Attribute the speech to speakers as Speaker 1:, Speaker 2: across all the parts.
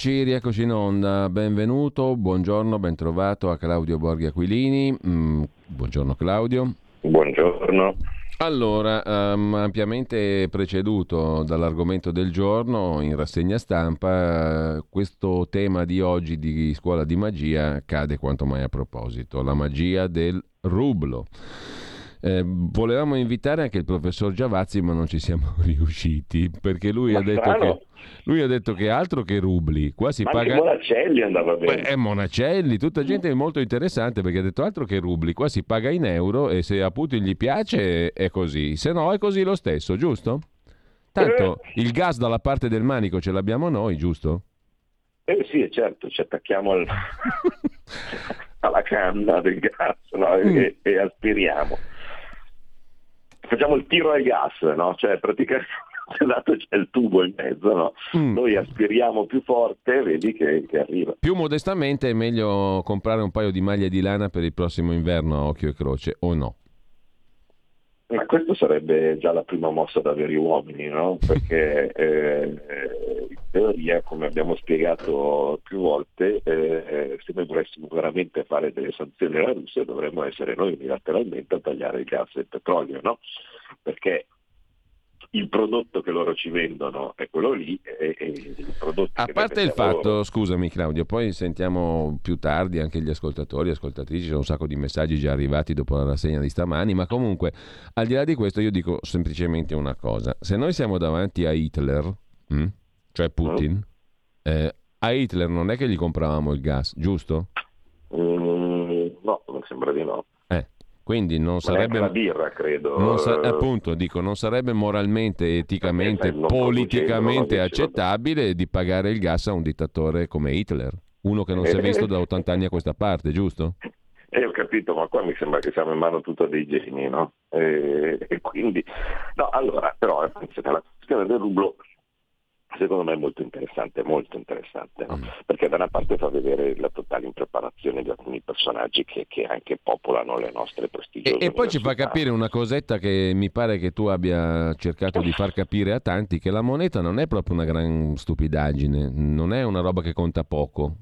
Speaker 1: Rieccoci, rieccoci in onda, benvenuto, buongiorno, bentrovato a Claudio Borghi Aquilini. Mm, buongiorno Claudio.
Speaker 2: Buongiorno.
Speaker 1: Allora, um, ampiamente preceduto dall'argomento del giorno in rassegna stampa, questo tema di oggi di scuola di magia cade quanto mai a proposito, la magia del rublo. Eh, volevamo invitare anche il professor Giavazzi, ma non ci siamo riusciti perché lui ha, che, lui ha, detto che, altro che rubli. Qua si
Speaker 2: ma
Speaker 1: paga.
Speaker 2: Monacelli andava bene.
Speaker 1: Beh, è Monacelli, tutta gente molto interessante perché ha detto altro che rubli. Qua si paga in euro e se a Putin gli piace è così, se no è così lo stesso, giusto? Tanto eh. il gas dalla parte del manico ce l'abbiamo noi, giusto?
Speaker 2: Eh sì, certo, ci attacchiamo al... alla canna del gas no? mm. e, e aspiriamo facciamo il tiro ai gas, no? Cioè praticamente dato c'è il tubo in mezzo, no? mm. noi aspiriamo più forte, vedi che, che, arriva.
Speaker 1: Più modestamente è meglio comprare un paio di maglie di lana per il prossimo inverno a occhio e croce, o no?
Speaker 2: Ma questo sarebbe già la prima mossa da veri uomini, no? Perché eh, in teoria, come abbiamo spiegato più volte, eh, se noi volessimo veramente fare delle sanzioni alla Russia dovremmo essere noi unilateralmente a tagliare il gas e il petrolio, no? Perché il prodotto che loro ci vendono è quello lì e, e il prodotto
Speaker 1: a parte il fatto loro... scusami Claudio poi sentiamo più tardi anche gli ascoltatori e ascoltatrici c'è un sacco di messaggi già arrivati dopo la rassegna di stamani ma comunque al di là di questo io dico semplicemente una cosa se noi siamo davanti a Hitler mh? Hm, cioè Putin mm. eh, a Hitler non è che gli compravamo il gas giusto?
Speaker 2: Mm, no mi sembra di no
Speaker 1: quindi non sarebbe...
Speaker 2: La birra, credo.
Speaker 1: Sa- appunto, dico, non sarebbe moralmente, eticamente, politicamente accettabile di pagare il gas a un dittatore come Hitler, uno che non si è visto da 80 anni a questa parte, giusto?
Speaker 2: Eh, ho capito, ma qua mi sembra che siamo in mano tutto dei geni, no? E, e quindi, no, allora, però, la questione del rublo secondo me è molto interessante, molto interessante, no? mm. perché da una parte fa vedere la totale impreparazione di alcuni personaggi che, che anche popolano le nostre prestigiose
Speaker 1: E, e poi ci fa capire una cosetta che mi pare che tu abbia cercato di far capire a tanti, che la moneta non è proprio una gran stupidaggine, non è una roba che conta poco.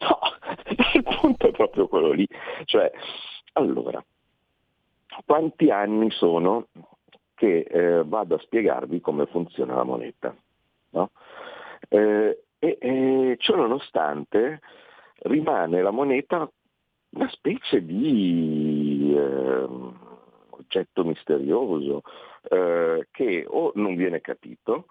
Speaker 2: No, il punto è proprio quello lì, cioè, allora, quanti anni sono che eh, vado a spiegarvi come funziona la moneta? No? Eh, e, e ciò nonostante rimane la moneta una specie di eh, oggetto misterioso eh, che o non viene capito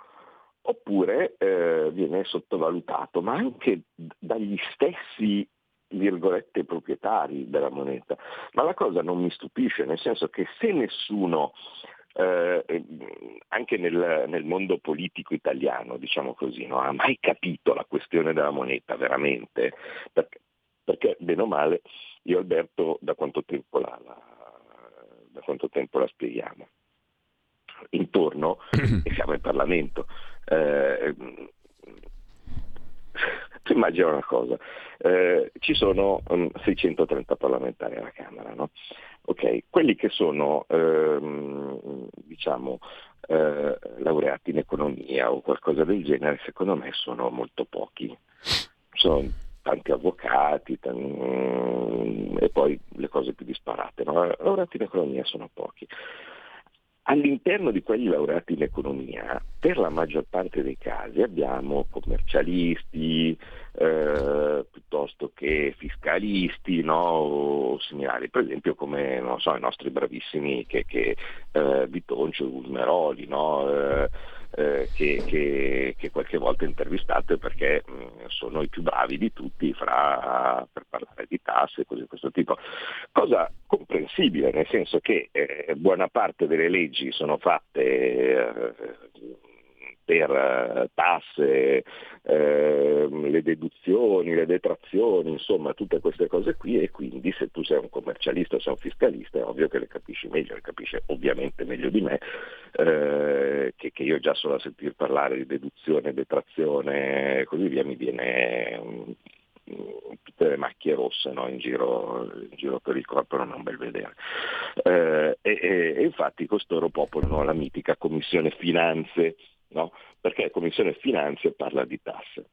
Speaker 2: oppure eh, viene sottovalutato, ma anche dagli stessi virgolette proprietari della moneta. Ma la cosa non mi stupisce, nel senso che se nessuno eh, anche nel, nel, mondo politico italiano, diciamo così, no? ha mai capito la questione della moneta veramente, perché, perché bene o male io Alberto da quanto tempo la, la, da quanto tempo la spieghiamo? Intorno, e siamo in Parlamento, eh, tu immagina una cosa, eh, ci sono um, 630 parlamentari alla Camera, no? okay. quelli che sono ehm, diciamo, eh, laureati in economia o qualcosa del genere, secondo me sono molto pochi. Sono tanti avvocati tan... e poi le cose più disparate. No? Laureati in economia sono pochi. All'interno di quelli laureati in economia, per la maggior parte dei casi abbiamo commercialisti eh, piuttosto che fiscalisti no, o similari, per esempio come so, i nostri bravissimi che, che, eh, Bitoncio e Gusmeroli, no, eh, eh, che, che, che, qualche volta intervistate perché mh, mm, sono i più bravi di tutti fra, per parlare di tasse e cose di questo tipo. Cosa comprensibile, nel senso che eh, buona parte delle leggi sono fatte eh, per eh, tasse, eh, le deduzioni, le detrazioni, insomma tutte queste cose qui e quindi se tu sei un commercialista sei un fiscalista è ovvio che le capisci meglio, le capisci ovviamente meglio di me, eh, che, che, io già solo a sentir parlare di deduzione, detrazione e così via mi viene um, tutte le macchie rosse no? in, giro, in, giro, per il corpo non è un bel vedere. Eh, e, e, infatti costoro popolano la mitica commissione finanze no? perché la Commissione Finanze parla di tasse.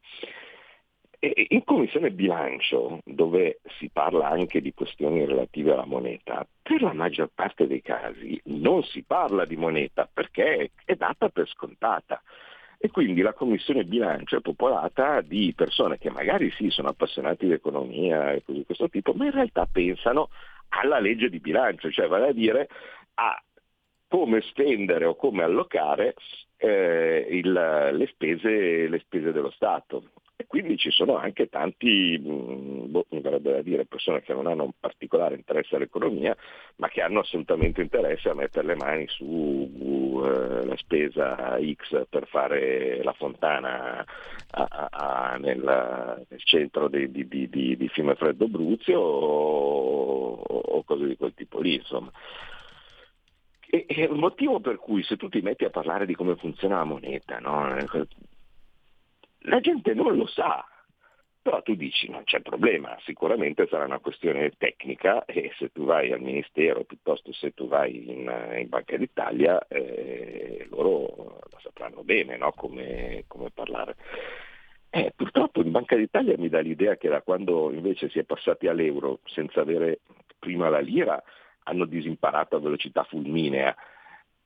Speaker 2: E in Commissione Bilancio, dove si parla anche di questioni relative alla moneta, per la maggior parte dei casi non si parla di moneta perché è data per scontata. E quindi la Commissione Bilancio è popolata di persone che magari sì sono appassionati di economia e così di questo tipo, ma in realtà pensano alla legge di bilancio, cioè vale a dire a come spendere o come allocare eh, il, le, spese, le, spese, dello Stato. E quindi ci sono anche tanti, mh, boh, dire, persone che non hanno un particolare interesse all'economia, ma che hanno assolutamente interesse a mettere le mani sulla uh, spesa X per fare la fontana a, a, a, nel, nel, centro di, di, di, di Fiume Freddo Bruzio o, o cose di quel tipo lì. Insomma. E, e il motivo per cui se tu ti metti a parlare di come funziona la moneta, no? la gente non lo sa, però tu dici non c'è problema, sicuramente sarà una questione tecnica e se tu vai al Ministero piuttosto se tu vai in, in Banca d'Italia eh, loro la sapranno bene no? come, come, parlare. Eh, purtroppo in Banca d'Italia mi dà l'idea che da quando invece si è passati all'euro senza avere prima la lira hanno disimparato a velocità fulminea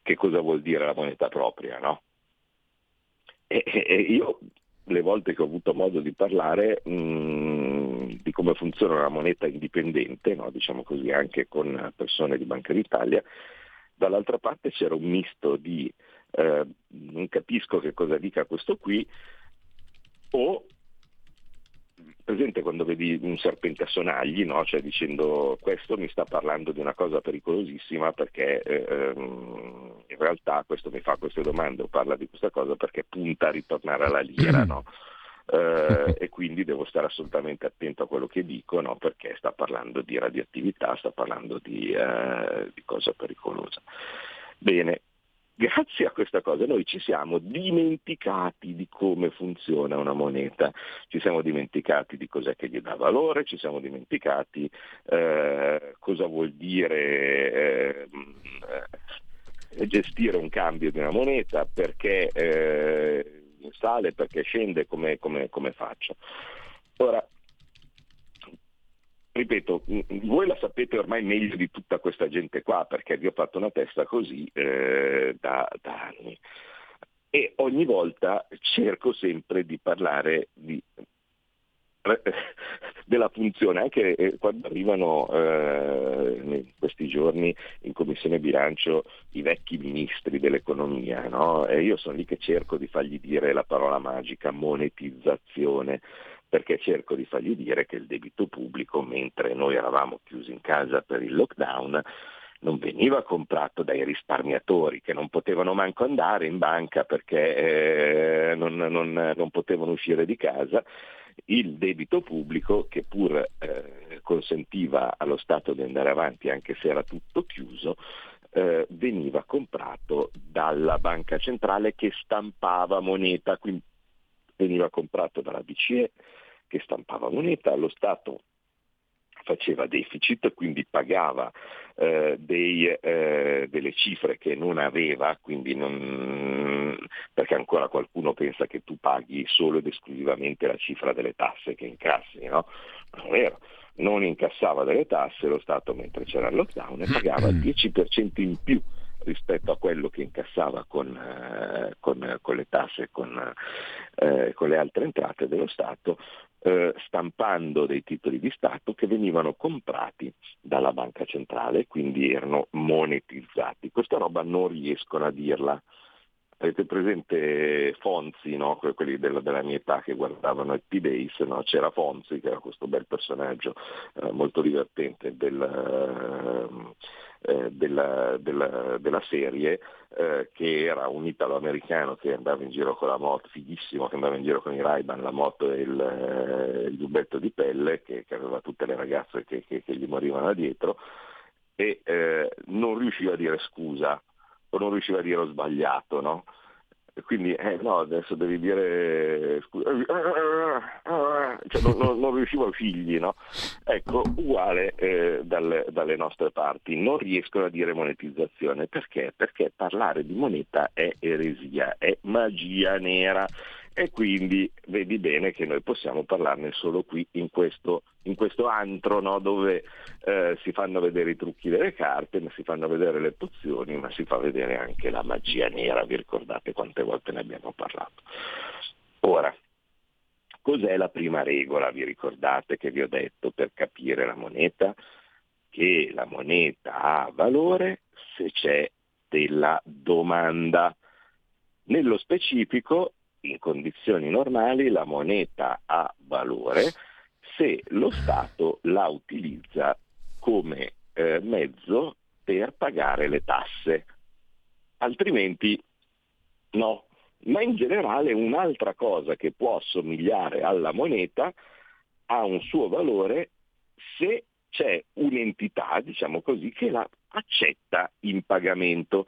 Speaker 2: che cosa vuol dire la moneta propria, no? E, e io le volte che ho avuto modo di parlare mh, mm, di come funziona una moneta indipendente, no? diciamo così anche con persone di Banca d'Italia, dall'altra parte c'era un misto di eh, non capisco che cosa dica questo qui o presente quando vedi un serpente a sonagli, no? cioè dicendo questo mi sta parlando di una cosa pericolosissima perché eh, ehm, in realtà questo mi fa queste domande o parla di questa cosa perché punta a ritornare alla lira. No? Eh, e quindi devo stare assolutamente attento a quello che dico no? perché sta parlando di radioattività, sta parlando di, eh, di cosa pericolosa. Bene, grazie a questa cosa noi ci siamo dimenticati di come funziona una moneta, ci siamo dimenticati di cos'è che gli dà valore, ci siamo dimenticati eh, cosa vuol dire eh, eh, gestire un cambio di una moneta, perché eh, sale, perché scende, come, faccio. Ora, ripeto, voi la sapete ormai meglio di tutta questa gente qua, perché vi ho fatto una testa così eh, da, da, anni. E ogni volta cerco sempre di parlare di, della funzione, anche eh, quando arrivano eh, in questi giorni in Commissione Bilancio i vecchi ministri dell'economia, no? e io sono lì che cerco di fargli dire la parola magica monetizzazione perché cerco di fargli dire che il debito pubblico, mentre noi eravamo chiusi in casa per il lockdown, non veniva comprato dai risparmiatori che non potevano manco andare in banca perché eh, non, non, non, potevano uscire di casa, il debito pubblico che pur eh, consentiva allo Stato di andare avanti anche se era tutto chiuso, eh, veniva comprato dalla banca centrale che stampava moneta, quindi veniva comprato dalla BCE che stampava moneta, lo Stato faceva deficit, quindi pagava eh, dei, eh, delle cifre che non aveva, non, perché ancora qualcuno pensa che tu paghi solo ed esclusivamente la cifra delle tasse che incassi, no? Non è vero. Non incassava delle tasse lo Stato mentre c'era il lockdown e pagava il 10% in più rispetto a quello che incassava con, eh, con, con le tasse, con, eh, con le altre entrate dello Stato, eh, stampando dei titoli di Stato che venivano comprati dalla banca centrale, quindi erano monetizzati. Questa roba non riescono a dirla. Avete presente Fonzi, no? quelli della, della, mia età che guardavano il P-Days, no? c'era Fonzi che era questo bel personaggio eh, molto divertente del, eh, della, della, della, serie, eh, che era un italo-americano che andava in giro con la moto, fighissimo, che andava in giro con i Ray-Ban, la moto e il, eh, il giubbetto di pelle, che, che, aveva tutte le ragazze che, che, che gli morivano dietro, e eh, non riusciva a dire scusa o non riusciva a dire ho sbagliato, no? Quindi eh, no, adesso devi dire scusa, cioè, non, non, non, riuscivo ai figli, no? Ecco, uguale eh, dalle, dalle, nostre parti, non riescono a dire monetizzazione, perché? Perché parlare di moneta è eresia, è magia nera e quindi vedi bene che noi possiamo parlarne solo qui in questo, in questo antro no? dove eh, si fanno vedere i trucchi delle carte, ma si fanno vedere le pozioni, ma si fa vedere anche la magia nera, vi ricordate quante volte ne abbiamo parlato. Ora, cos'è la prima regola, vi ricordate che vi ho detto per capire la moneta? Che la moneta ha valore se c'è della domanda. Nello specifico in condizioni normali la moneta ha valore se lo Stato la utilizza come eh, mezzo per pagare le tasse, altrimenti no. Ma in generale un'altra cosa che può assomigliare alla moneta ha un suo valore se c'è un'entità, diciamo così, che la accetta in pagamento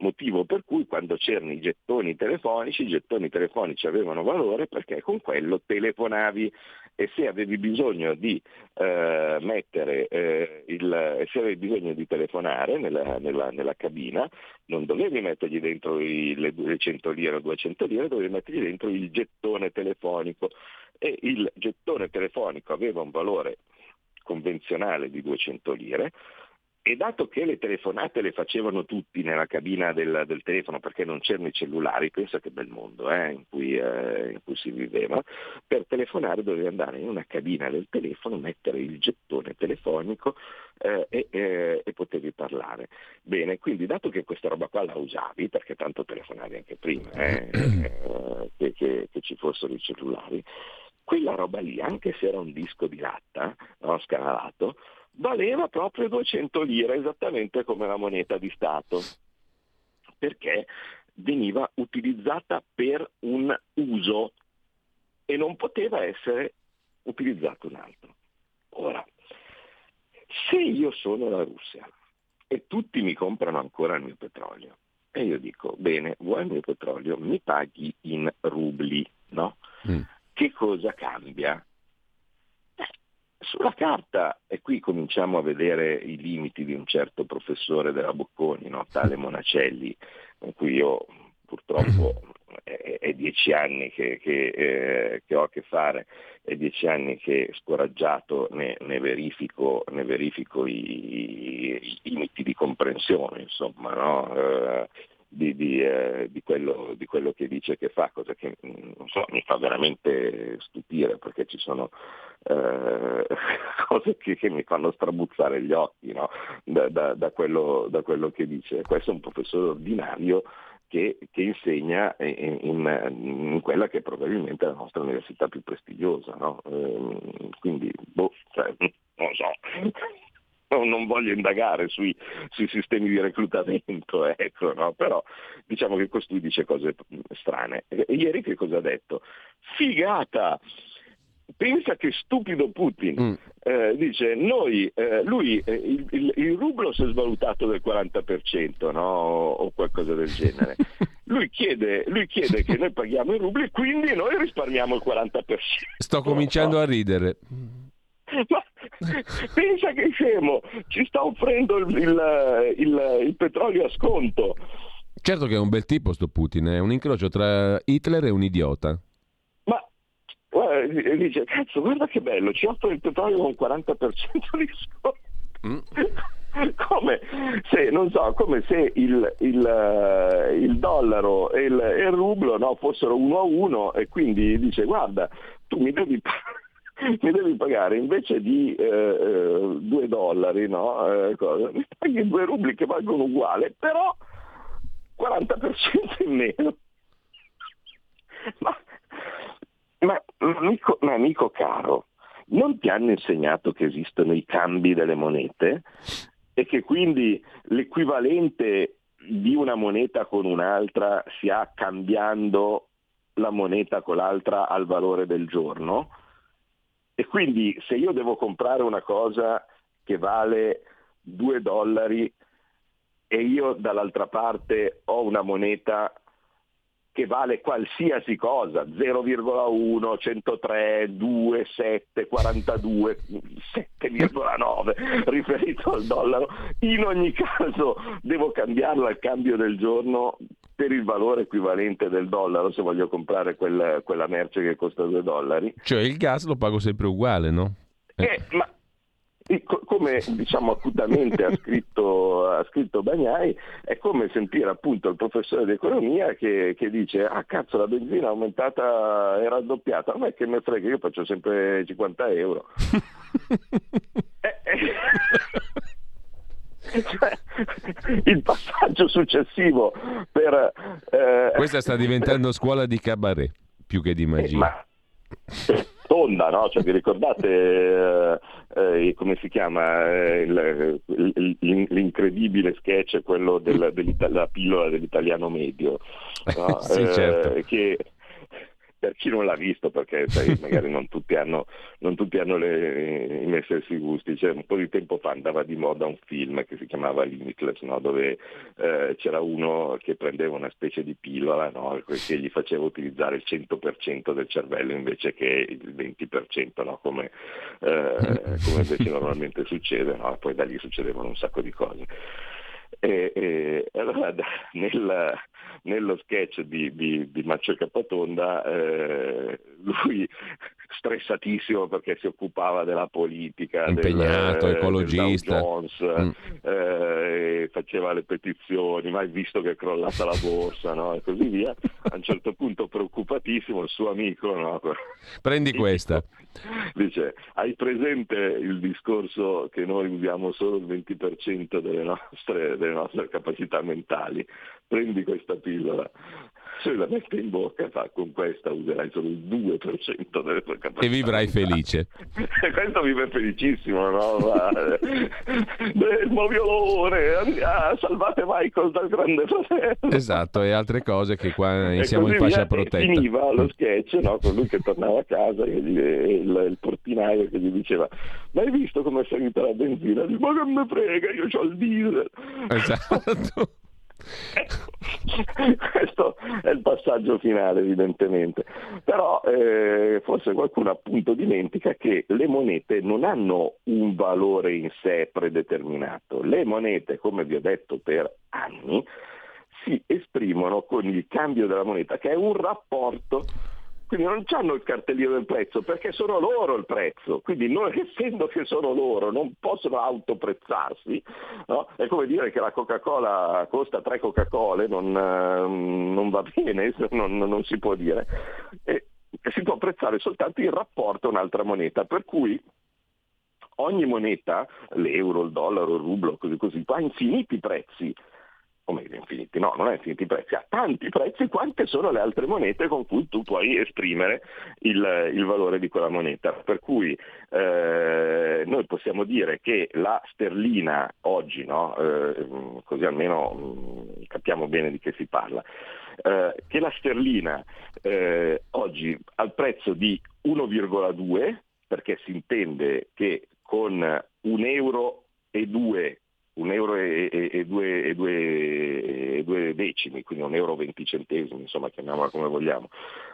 Speaker 2: motivo per cui quando c'erano i gettoni telefonici, i gettoni telefonici avevano valore perché con quello telefonavi. E se avevi bisogno di eh, mettere eh, il, se avevi bisogno di telefonare nella, nella, nella cabina, non dovevi mettergli dentro i, le 200 lire o 200 lire, dovevi mettergli dentro il gettone telefonico. E il gettone telefonico aveva un valore convenzionale di 200 lire, e dato che le telefonate le facevano tutti nella cabina del, del telefono perché non c'erano i cellulari, pensa che bel mondo eh, in, cui, eh, in, cui, si viveva, per telefonare dovevi andare in una cabina del telefono, mettere il gettone telefonico eh, e, eh, e, potevi parlare. Bene, quindi dato che questa roba qua la usavi, perché tanto telefonavi anche prima eh, eh, che, che, che ci fossero i cellulari, quella roba lì, anche se era un disco di latta, no, scanalato, valeva proprio 200 lire, esattamente come la moneta di Stato, perché veniva utilizzata per un uso e non poteva essere utilizzato un altro. Ora, se io sono la Russia e tutti mi comprano ancora il mio petrolio, e io dico, bene, vuoi il mio petrolio, mi paghi in rubli, no? Mm. Che cosa cambia? Sulla carta, e qui cominciamo a vedere i limiti di un certo professore della Bocconi, no? tale Monacelli, con cui io purtroppo è, è dieci anni che, che, eh, che, ho a che fare, è dieci anni che scoraggiato ne, ne verifico, ne verifico i, i, limiti di comprensione, insomma, no? eh, di, di, eh, di, quello, di, quello, che dice che fa, cosa che mm, so, mi fa veramente stupire perché ci sono eh, cose che, che, mi fanno strabuzzare gli occhi no? da, da, da, quello, da, quello, che dice. Questo è un professore ordinario che, che insegna in, in, in, quella che è probabilmente la nostra università più prestigiosa. No? Eh, quindi, boh, cioè, non so non voglio indagare sui, sui, sistemi di reclutamento, ecco, no? però diciamo che costui dice cose strane. Ieri che cosa ha detto? Figata! Pensa che stupido Putin mm. eh, dice noi, eh, lui, eh, il, il, il, rublo si è svalutato del 40% no? o qualcosa del genere. Lui chiede, lui chiede, che noi paghiamo i rubli e quindi noi risparmiamo il 40%.
Speaker 1: Sto cominciando no? a ridere.
Speaker 2: Ma pensa che scemo, ci sta offrendo il, il, il, il petrolio a sconto.
Speaker 1: Certo che è un bel tipo sto Putin, è un incrocio tra Hitler e un idiota.
Speaker 2: Ma guarda, dice, cazzo, guarda che bello, ci offre il petrolio con 40% di sconto. Mm. Come se, non so, come se il, il, eh, il dollaro e il, e il rublo no, fossero uno a uno e quindi dice guarda, tu mi devi mi devi pagare invece di eh, eh due dollari, no? eh, mi paghi due rubli che valgono uguale, però 40% in meno. Ma, ma, ma, amico, ma amico caro, non ti hanno insegnato che esistono i cambi delle monete e che quindi l'equivalente di una moneta con un'altra si ha cambiando la moneta con l'altra al valore del giorno? E quindi se io devo comprare una cosa che vale 2 dollari e io dall'altra parte ho una moneta che vale qualsiasi cosa, 0,1, 103, 2, 7, 42, 7,9 riferito al dollaro, in ogni caso devo cambiarlo al cambio del giorno per il valore equivalente del dollaro se voglio comprare quel, quella merce che costa 2 dollari.
Speaker 1: Cioè il gas lo pago sempre uguale, no?
Speaker 2: Eh. Eh, ma come diciamo acutamente ha scritto, ha scritto Bagnai, è come sentire appunto il professore di economia che, che, dice ah cazzo la benzina è aumentata, è raddoppiata, a me che me frega, io faccio sempre 50 euro. eh, eh. Cioè, il passaggio successivo per...
Speaker 1: Eh... Questa sta diventando scuola di cabaret più che di magia. Eh, ma
Speaker 2: tonda, no? Cioè, vi ricordate eh, eh, come si chiama eh, il, il, l'incredibile sketch, quello del, della pillola dell'italiano medio, no?
Speaker 1: sì, certo.
Speaker 2: Eh, che per chi non l'ha visto, perché sai, magari non tutti hanno, non tutti hanno le, i messi sui gusti, cioè, un po' di tempo fa andava di moda un film che si chiamava Limitless, no? dove eh, c'era uno che prendeva una specie di pillola no? che gli faceva utilizzare il 100% del cervello invece che il 20%, no? come, eh, come, invece normalmente succede, poi da lì succedevano un sacco di cose. E, e allora nel, nello sketch di, di, di Maccio Capatonda eh, lui stressatissimo perché si occupava della politica,
Speaker 1: impegnato, del, ecologista,
Speaker 2: del Jones, mm. eh, faceva le petizioni, mai visto che è crollata la borsa no? e così via. A un certo punto preoccupatissimo il suo amico, no?
Speaker 1: prendi questa.
Speaker 2: Dice, hai presente il discorso che noi usiamo solo il 20% delle nostre, delle nostre capacità mentali? Prendi questa pillola se la mette in bocca fa con questa userai solo il 2% delle tue capacità.
Speaker 1: E vivrai felice.
Speaker 2: Questo vive felicissimo, no? il moviolone, ah, salvate Michael dal grande fratello.
Speaker 1: Esatto, e altre cose che qua e siamo in fascia protetta. E
Speaker 2: finiva lo sketch, no? Con lui che tornava a casa e il, il, il, portinaio che gli diceva ma hai visto come è salita la benzina? Dice, ma che me frega, io ho il diesel.
Speaker 1: Esatto.
Speaker 2: Questo è il passaggio finale evidentemente, però eh, forse qualcuno appunto dimentica che le monete non hanno un valore in sé predeterminato, le monete come vi ho detto per anni si esprimono con il cambio della moneta che è un rapporto quindi non hanno il cartellino del prezzo perché sono loro il prezzo, quindi noi, essendo che sono loro non possono autoprezzarsi, no? è come dire che la Coca-Cola costa tre Coca-Cola, non, non va bene, non, non, si può dire, e si può apprezzare soltanto in rapporto a un'altra moneta, per cui ogni moneta, l'euro, il dollaro, il rublo, così così, ha infiniti prezzi come infiniti, no, non è infiniti prezzi, ha tanti prezzi quante sono le altre monete con cui tu puoi esprimere il, il valore di quella moneta. Per cui eh, noi possiamo dire che la sterlina oggi, no, eh, così almeno mh, mm, capiamo bene di che si parla, eh, che la sterlina eh, oggi al prezzo di 1,2, perché si intende che con un euro e due un euro e, e, e, due, e, due, e, due, decimi, quindi un euro e venti centesimi, insomma chiamiamola come vogliamo,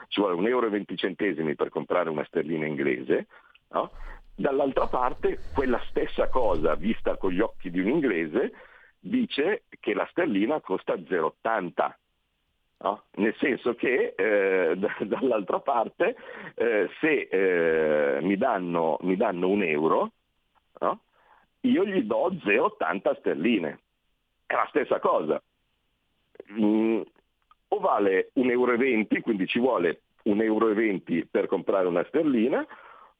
Speaker 2: ci vuole un euro e venti centesimi per comprare una sterlina inglese, no? dall'altra parte quella stessa cosa vista con gli occhi di un inglese dice che la sterlina costa 0,80. No? Nel senso che eh, dall'altra parte eh, se eh, mi, danno, mi, danno, un euro, no? Io gli do 0,80 sterline. È la stessa cosa. Mm, o vale 1,20 euro, quindi ci vuole 1,20 euro per comprare una sterlina,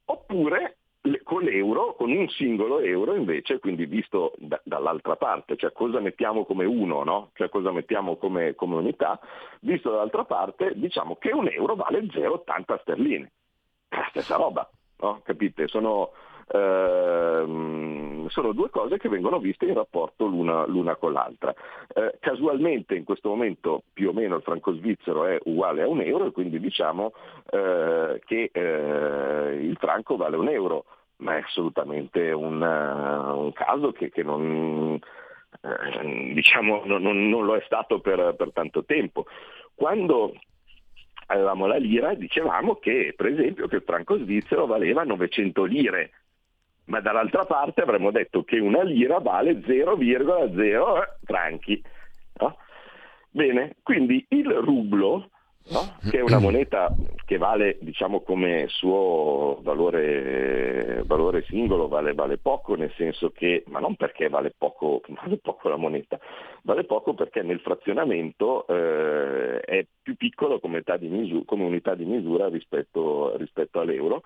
Speaker 2: oppure con l'euro, con un singolo euro invece, quindi visto da, dall'altra parte, cioè cosa mettiamo come uno, no? cioè cosa mettiamo come, come unità, visto dall'altra parte diciamo che un euro vale 0,80 sterline. È la stessa roba, no? capite? Sono, ehm, sono, due cose che vengono viste in rapporto l'una, l'una con l'altra. Eh, casualmente in questo momento più o meno il franco svizzero è uguale a un euro e quindi diciamo eh, che eh, il franco vale un euro ma è assolutamente un, uh, un caso che, che non, eh, diciamo, non, non, lo è stato per, per tanto tempo. Quando avevamo la lira dicevamo che per esempio che il franco svizzero valeva 900 lire, ma dall'altra parte avremmo detto che una lira vale 0,0 franchi. No? Bene, quindi il rublo no? che è una moneta che vale diciamo, come suo valore, valore singolo, vale, vale, poco, nel senso che, ma non perché vale poco, vale poco la moneta, vale poco perché nel frazionamento eh, è più piccolo come, misura, come, unità di misura rispetto, rispetto all'euro,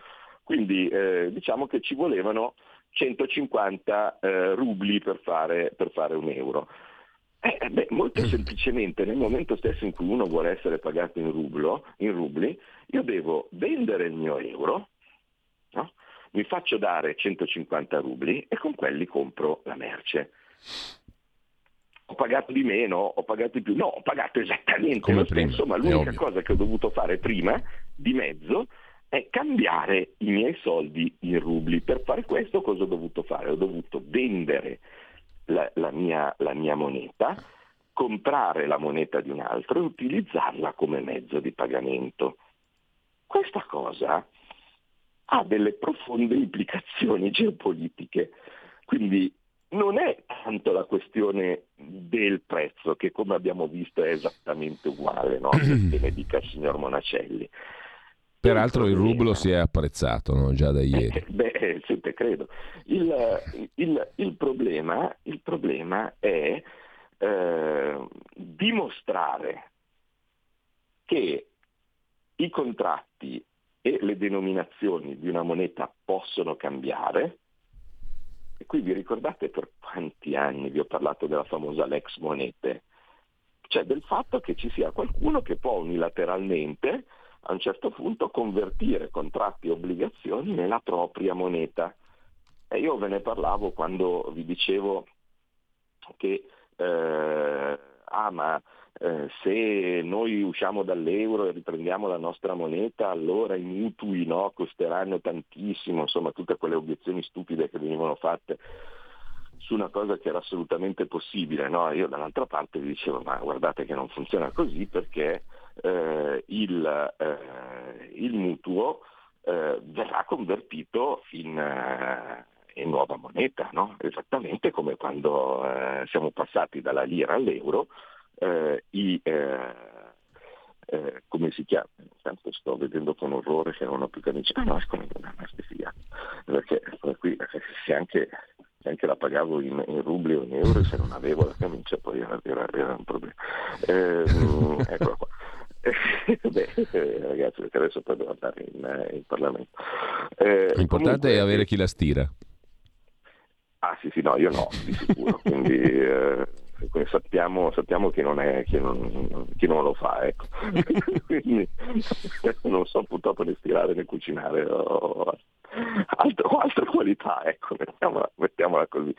Speaker 2: quindi eh, diciamo che ci volevano 150 eh, rubli per fare, per fare un euro. Eh, eh, beh, molto semplicemente nel momento stesso in cui uno vuole essere pagato in, rublo, in rubli, io devo vendere il mio euro, no? mi faccio dare 150 rubli e con quelli compro la merce. Ho pagato di meno, ho pagato di più, no, ho pagato esattamente Come lo prima, stesso, ma l'unica cosa che ho dovuto fare prima, di mezzo, è cambiare i miei soldi in rubli. Per fare questo cosa ho dovuto fare? Ho dovuto vendere la, la, mia, la mia moneta, comprare la moneta di un altro e utilizzarla come mezzo di pagamento. Questa cosa ha delle profonde implicazioni geopolitiche, quindi non è tanto la questione del prezzo, che come abbiamo visto è esattamente uguale, no? che ne dica il signor Monacelli.
Speaker 1: Peraltro il, rublo si è apprezzato no? già da ieri.
Speaker 2: Eh, beh, sì, te credo. Il, il, il, problema, il problema, è eh, dimostrare che i contratti e le denominazioni di una moneta possono cambiare. E qui vi ricordate per quanti anni vi ho parlato della famosa Lex Monete? Cioè del fatto che ci sia qualcuno che può unilateralmente a un certo punto convertire contratti e obbligazioni nella propria moneta. E io ve ne parlavo quando vi dicevo che eh, ah, ma, eh, se noi usciamo dall'euro e riprendiamo la nostra moneta, allora i mutui no, costeranno tantissimo, insomma tutte quelle obiezioni stupide che venivano fatte su una cosa che era assolutamente possibile. No? Io dall'altra parte vi dicevo ma guardate che non funziona così perché eh, il, eh, il, mutuo eh, verrà convertito in, eh, in nuova moneta, no? esattamente come quando eh, siamo passati dalla lira all'euro, eh, i, come si chiama? Intanto sto vedendo con orrore che non ho più camicia. Ah no, ecco, non è figa. Perché qui se anche, se anche la pagavo in, in, rubli o in euro, se non avevo la camicia poi era, era, era un problema. Eh, eccola qua. Beh, ragazzi, perché adesso poi devo andare in, eh, in Parlamento.
Speaker 1: Eh, L'importante comunque, è avere chi la stira.
Speaker 2: Ah sì, sì, no, io no, di sicuro. quindi eh, sappiamo, sappiamo chi, non è, chi, non, chi non lo fa. Ecco. quindi non so purtroppo né stirare né cucinare. O, altre, o altre qualità, ecco, mettiamola, mettiamola, così.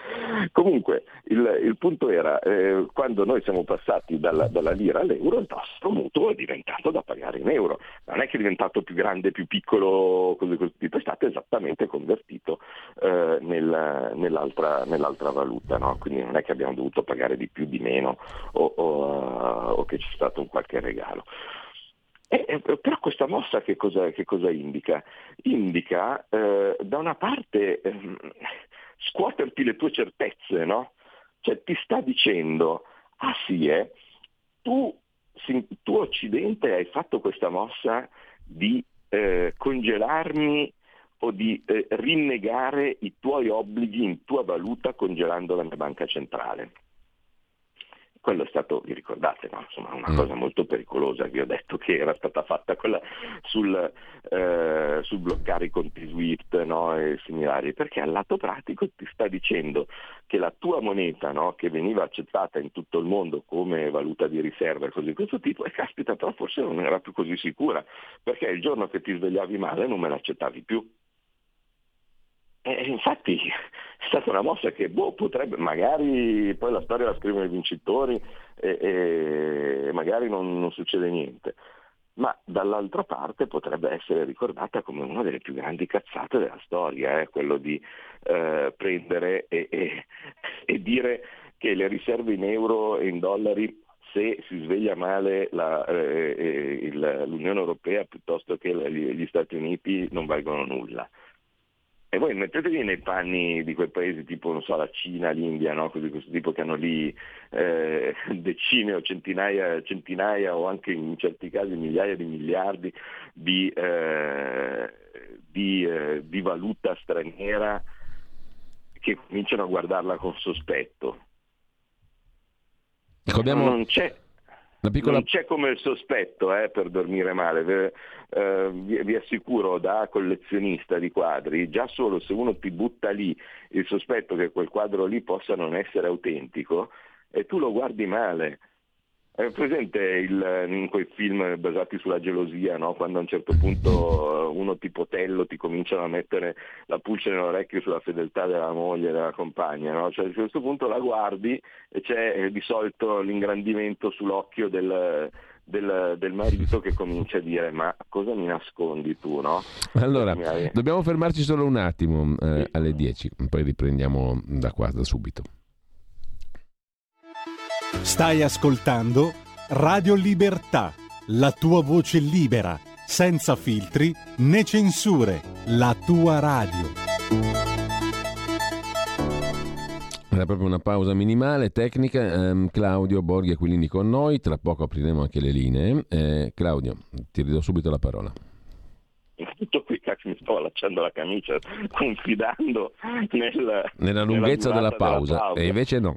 Speaker 2: Comunque il, il punto era, eh, quando noi siamo passati dalla, dalla, lira all'euro, il nostro mutuo è diventato da pagare in euro. Non è che è diventato più grande, più piccolo, così così, è stato esattamente convertito eh, nel, nell'altra, nell'altra, valuta, no? quindi non è che abbiamo dovuto pagare di più, di meno o, o, o che c'è stato un qualche regalo. Eh, però questa mossa che cosa, che cosa indica? Indica eh, da una parte eh, scuoterti le tue certezze, no? Cioè ti sta dicendo, ah sì, eh, tu, tu Occidente hai fatto questa mossa di eh, congelarmi o di eh, rinnegare i tuoi obblighi in tua valuta congelando la mia banca centrale quello è stato, vi ricordate, no? Insomma, una mm. cosa molto pericolosa, vi ho detto che era stata fatta quella sul, eh, sul bloccare i conti SWIFT no? e similari, perché al lato pratico ti sta dicendo che la tua moneta, no? che veniva accettata in tutto il mondo come valuta di riserva e cose di questo tipo, e caspita, però forse non era più così sicura, perché il giorno che ti svegliavi male non me l'accettavi più. E infatti è stata una mossa che boh, potrebbe, magari poi la storia la scrivono i vincitori e, e magari non, non, succede niente, ma dall'altra parte potrebbe essere ricordata come una delle più grandi cazzate della storia, eh? quello di eh, prendere e, e, e dire che le riserve in euro e in dollari se si sveglia male la, eh, eh il, l'Unione Europea piuttosto che gli Stati Uniti non valgono nulla. E voi mettetevi nei panni di quei paesi tipo, so, la Cina, l'India, no? Così, questo tipo che hanno lì eh, decine o centinaia, centinaia o anche in certi casi migliaia di miliardi di, eh, di, eh, di valuta straniera che cominciano a guardarla con sospetto.
Speaker 1: Ecco, abbiamo...
Speaker 2: Non c'è Piccola... Non c'è come il sospetto eh, per dormire male, eh, vi, vi, assicuro da collezionista di quadri, già solo se uno ti butta lì il sospetto che quel quadro lì possa non essere autentico, e tu lo guardi male, è presente il, in quei film basati sulla gelosia, no? quando a un certo punto uno tipo Tello ti cominciano a mettere la pulce nell'orecchio sulla fedeltà della moglie, della compagna, no? cioè, a questo punto la guardi e c'è eh, di solito l'ingrandimento sull'occhio del, del, del, marito che comincia a dire ma cosa mi nascondi tu no?
Speaker 1: Allora, dobbiamo fermarci solo un attimo eh, alle 10, poi riprendiamo da qua, da subito.
Speaker 3: Stai ascoltando Radio Libertà, la tua voce libera, senza filtri né censure, la tua radio.
Speaker 1: Era proprio una pausa minimale, tecnica. Um, Claudio Borghi Aquilini con noi, tra poco apriremo anche le linee. Eh, Claudio, ti ridò subito la parola
Speaker 2: tutto qui cacchio mi stavo allacciando la camicia confidando nel,
Speaker 1: nella lunghezza nella della, pausa, della pausa e invece no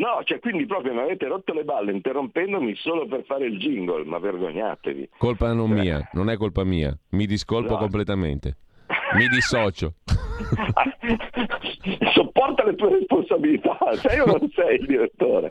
Speaker 2: No, cioè quindi proprio mi avete rotto le balle interrompendomi solo per fare il jingle, ma vergognatevi.
Speaker 1: Colpa non cioè... mia, non è colpa mia, mi discolpo no. completamente. Mi dissocio.
Speaker 2: Sopporta le tue responsabilità, sei o non sei il direttore?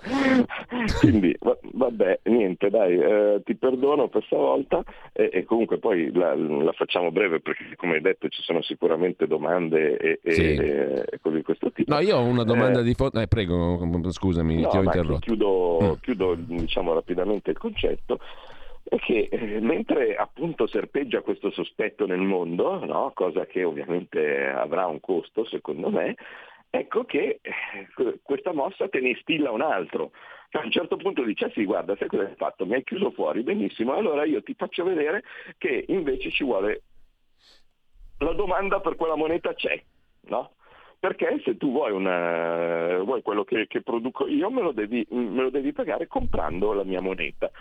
Speaker 2: Quindi, vabbè, niente, dai, eh, ti perdono per stavolta e, e comunque poi la, la, facciamo breve perché, come hai detto, ci sono sicuramente domande e, e, sì. e cose di questo tipo.
Speaker 1: No, io ho una domanda eh, di fondo. Eh, prego, scusami,
Speaker 2: no,
Speaker 1: ti ho interrotto.
Speaker 2: Chiudo, mm. chiudo diciamo, rapidamente il concetto è che eh, mentre appunto serpeggia questo sospetto nel mondo, no? cosa che ovviamente avrà un costo secondo me, ecco che eh, questa mossa te ne instilla un altro. Cioè, a un certo punto dice, ah sì, guarda, sai cosa hai fatto? Mi hai chiuso fuori, benissimo, allora io ti faccio vedere che invece ci vuole la domanda per quella moneta c'è, no? Perché se tu vuoi, una, vuoi quello che, che, produco io me lo, devi, me lo devi pagare comprando la mia moneta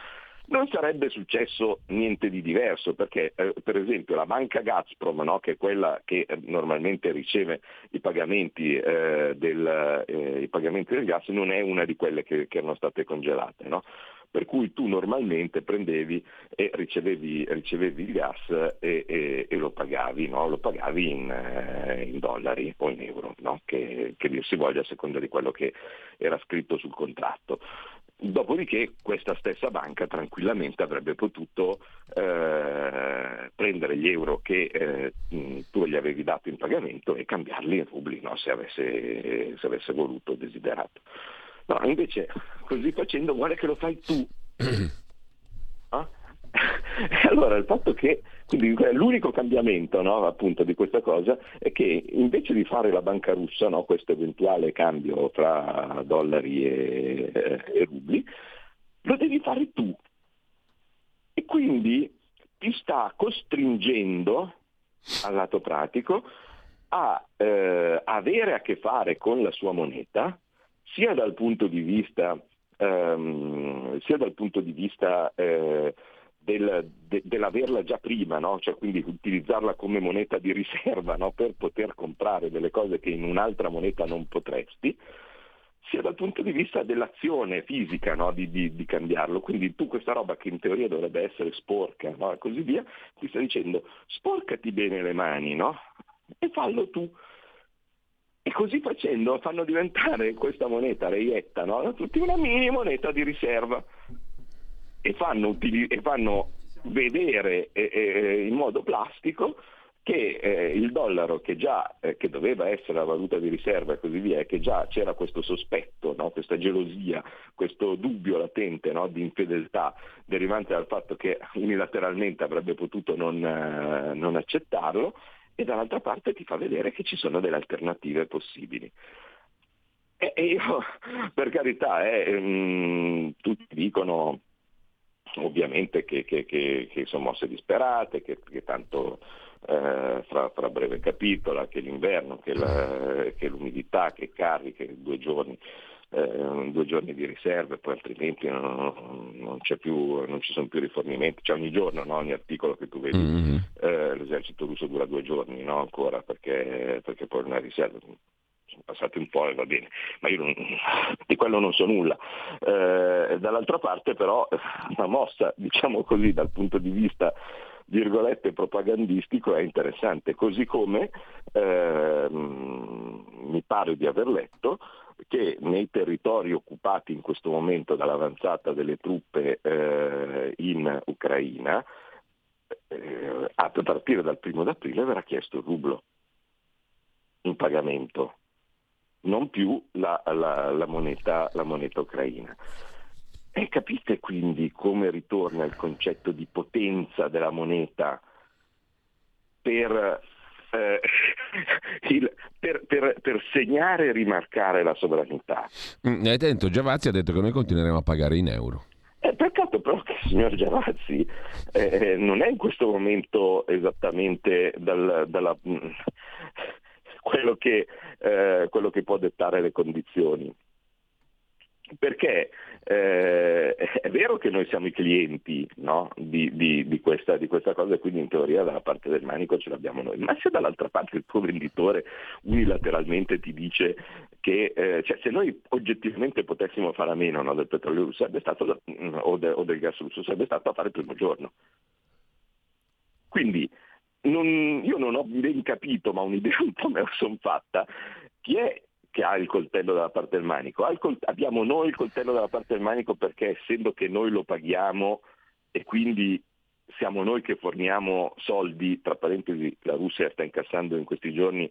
Speaker 2: non sarebbe successo niente di diverso perché eh, per esempio la banca Gazprom, no, che è quella che eh, normalmente riceve i pagamenti, eh, del, eh, i pagamenti, del, gas, non è una di quelle che, che erano state congelate. No? per cui tu normalmente prendevi e ricevevi, ricevevi il gas e, e, e lo pagavi, no? lo pagavi in, eh, in, dollari o in euro, no? che, che dir si voglia a seconda di quello che era scritto sul contratto. Dopodiché questa stessa banca tranquillamente avrebbe potuto eh, prendere gli euro che eh, tu gli avevi dato in pagamento e cambiarli in rubli no? se, avesse, se avesse voluto o desiderato. No, invece così facendo vuole che lo fai tu. Ah? allora il fatto che quindi l'unico cambiamento no, appunto di questa cosa è che invece di fare la banca russa, no, questo eventuale cambio tra dollari e, e rubli, lo devi fare tu. E quindi ti sta costringendo, al lato pratico, a eh, avere a che fare con la sua moneta, sia dal punto di vista, ehm, dal punto di vista eh, del, de, dell'averla già prima, no? cioè, quindi utilizzarla come moneta di riserva no? per poter comprare delle cose che in un'altra moneta non potresti, sia dal punto di vista dell'azione fisica no? di, di, di, cambiarlo. Quindi tu questa roba che in teoria dovrebbe essere sporca no? e così via, ti sta dicendo sporcati bene le mani no? e fallo tu. E così facendo fanno diventare questa moneta reietta no? tutti una mini moneta di riserva e fanno, e fanno vedere eh, eh, in modo plastico che eh, il dollaro che già eh, che doveva essere la valuta di riserva e così via, che già c'era questo sospetto, no? questa gelosia, questo dubbio latente no? di infedeltà derivante dal fatto che unilateralmente avrebbe potuto non, eh, non accettarlo, e dall'altra parte ti fa vedere che ci sono delle alternative possibili. E, e io, per carità, eh, mh, mm, tutti dicono ovviamente che, che, che, che, sono mosse disperate, che, tanto eh, fra, fra, breve capitola, che l'inverno, che, la, che l'umidità, che cariche, due giorni, eh, due giorni di riserve, poi altrimenti non, non, più, non, ci sono più rifornimenti, c'è ogni giorno no? ogni articolo che tu vedi, mm-hmm. eh, l'esercito russo dura due giorni no? ancora perché, perché poi non è riserva, sono passati un po' e va bene, ma io non, di quello non so nulla. Eh, dall'altra parte però una mossa, diciamo così, dal punto di vista virgolette propagandistico è interessante, così come eh, mi pare di aver letto che nei territori occupati in questo momento dall'avanzata delle truppe eh, in Ucraina, eh, a partire dal primo d'aprile verrà chiesto il rublo in pagamento non più la, la, la, moneta, la moneta ucraina. E capite quindi come ritorna il concetto di potenza della moneta per, eh, il, per, per, per, segnare e rimarcare la sovranità.
Speaker 1: Mm, hai detto, Giavazzi ha detto che noi continueremo a pagare in euro.
Speaker 2: Eh, peccato però che il signor Giavazzi eh, non è in questo momento esattamente dal, dalla, quello che, eh, quello che può dettare le condizioni. Perché eh, è vero che noi siamo i clienti no? di, di, di, questa, di, questa, cosa e quindi in teoria dalla parte del manico ce l'abbiamo noi, ma se dall'altra parte il tuo venditore unilateralmente ti dice che eh, cioè, se noi oggettivamente potessimo fare a meno no, del petrolio russo stato, o, de, o, del gas russo sarebbe stato a fare il primo giorno. Quindi non, io non ho ben capito, ma un'idea un po' me la sono fatta, chi è che ha il coltello dalla parte del manico? Col- abbiamo noi il coltello dalla parte del manico perché essendo che noi lo paghiamo e quindi siamo noi che forniamo soldi, tra parentesi la Russia sta incassando in questi giorni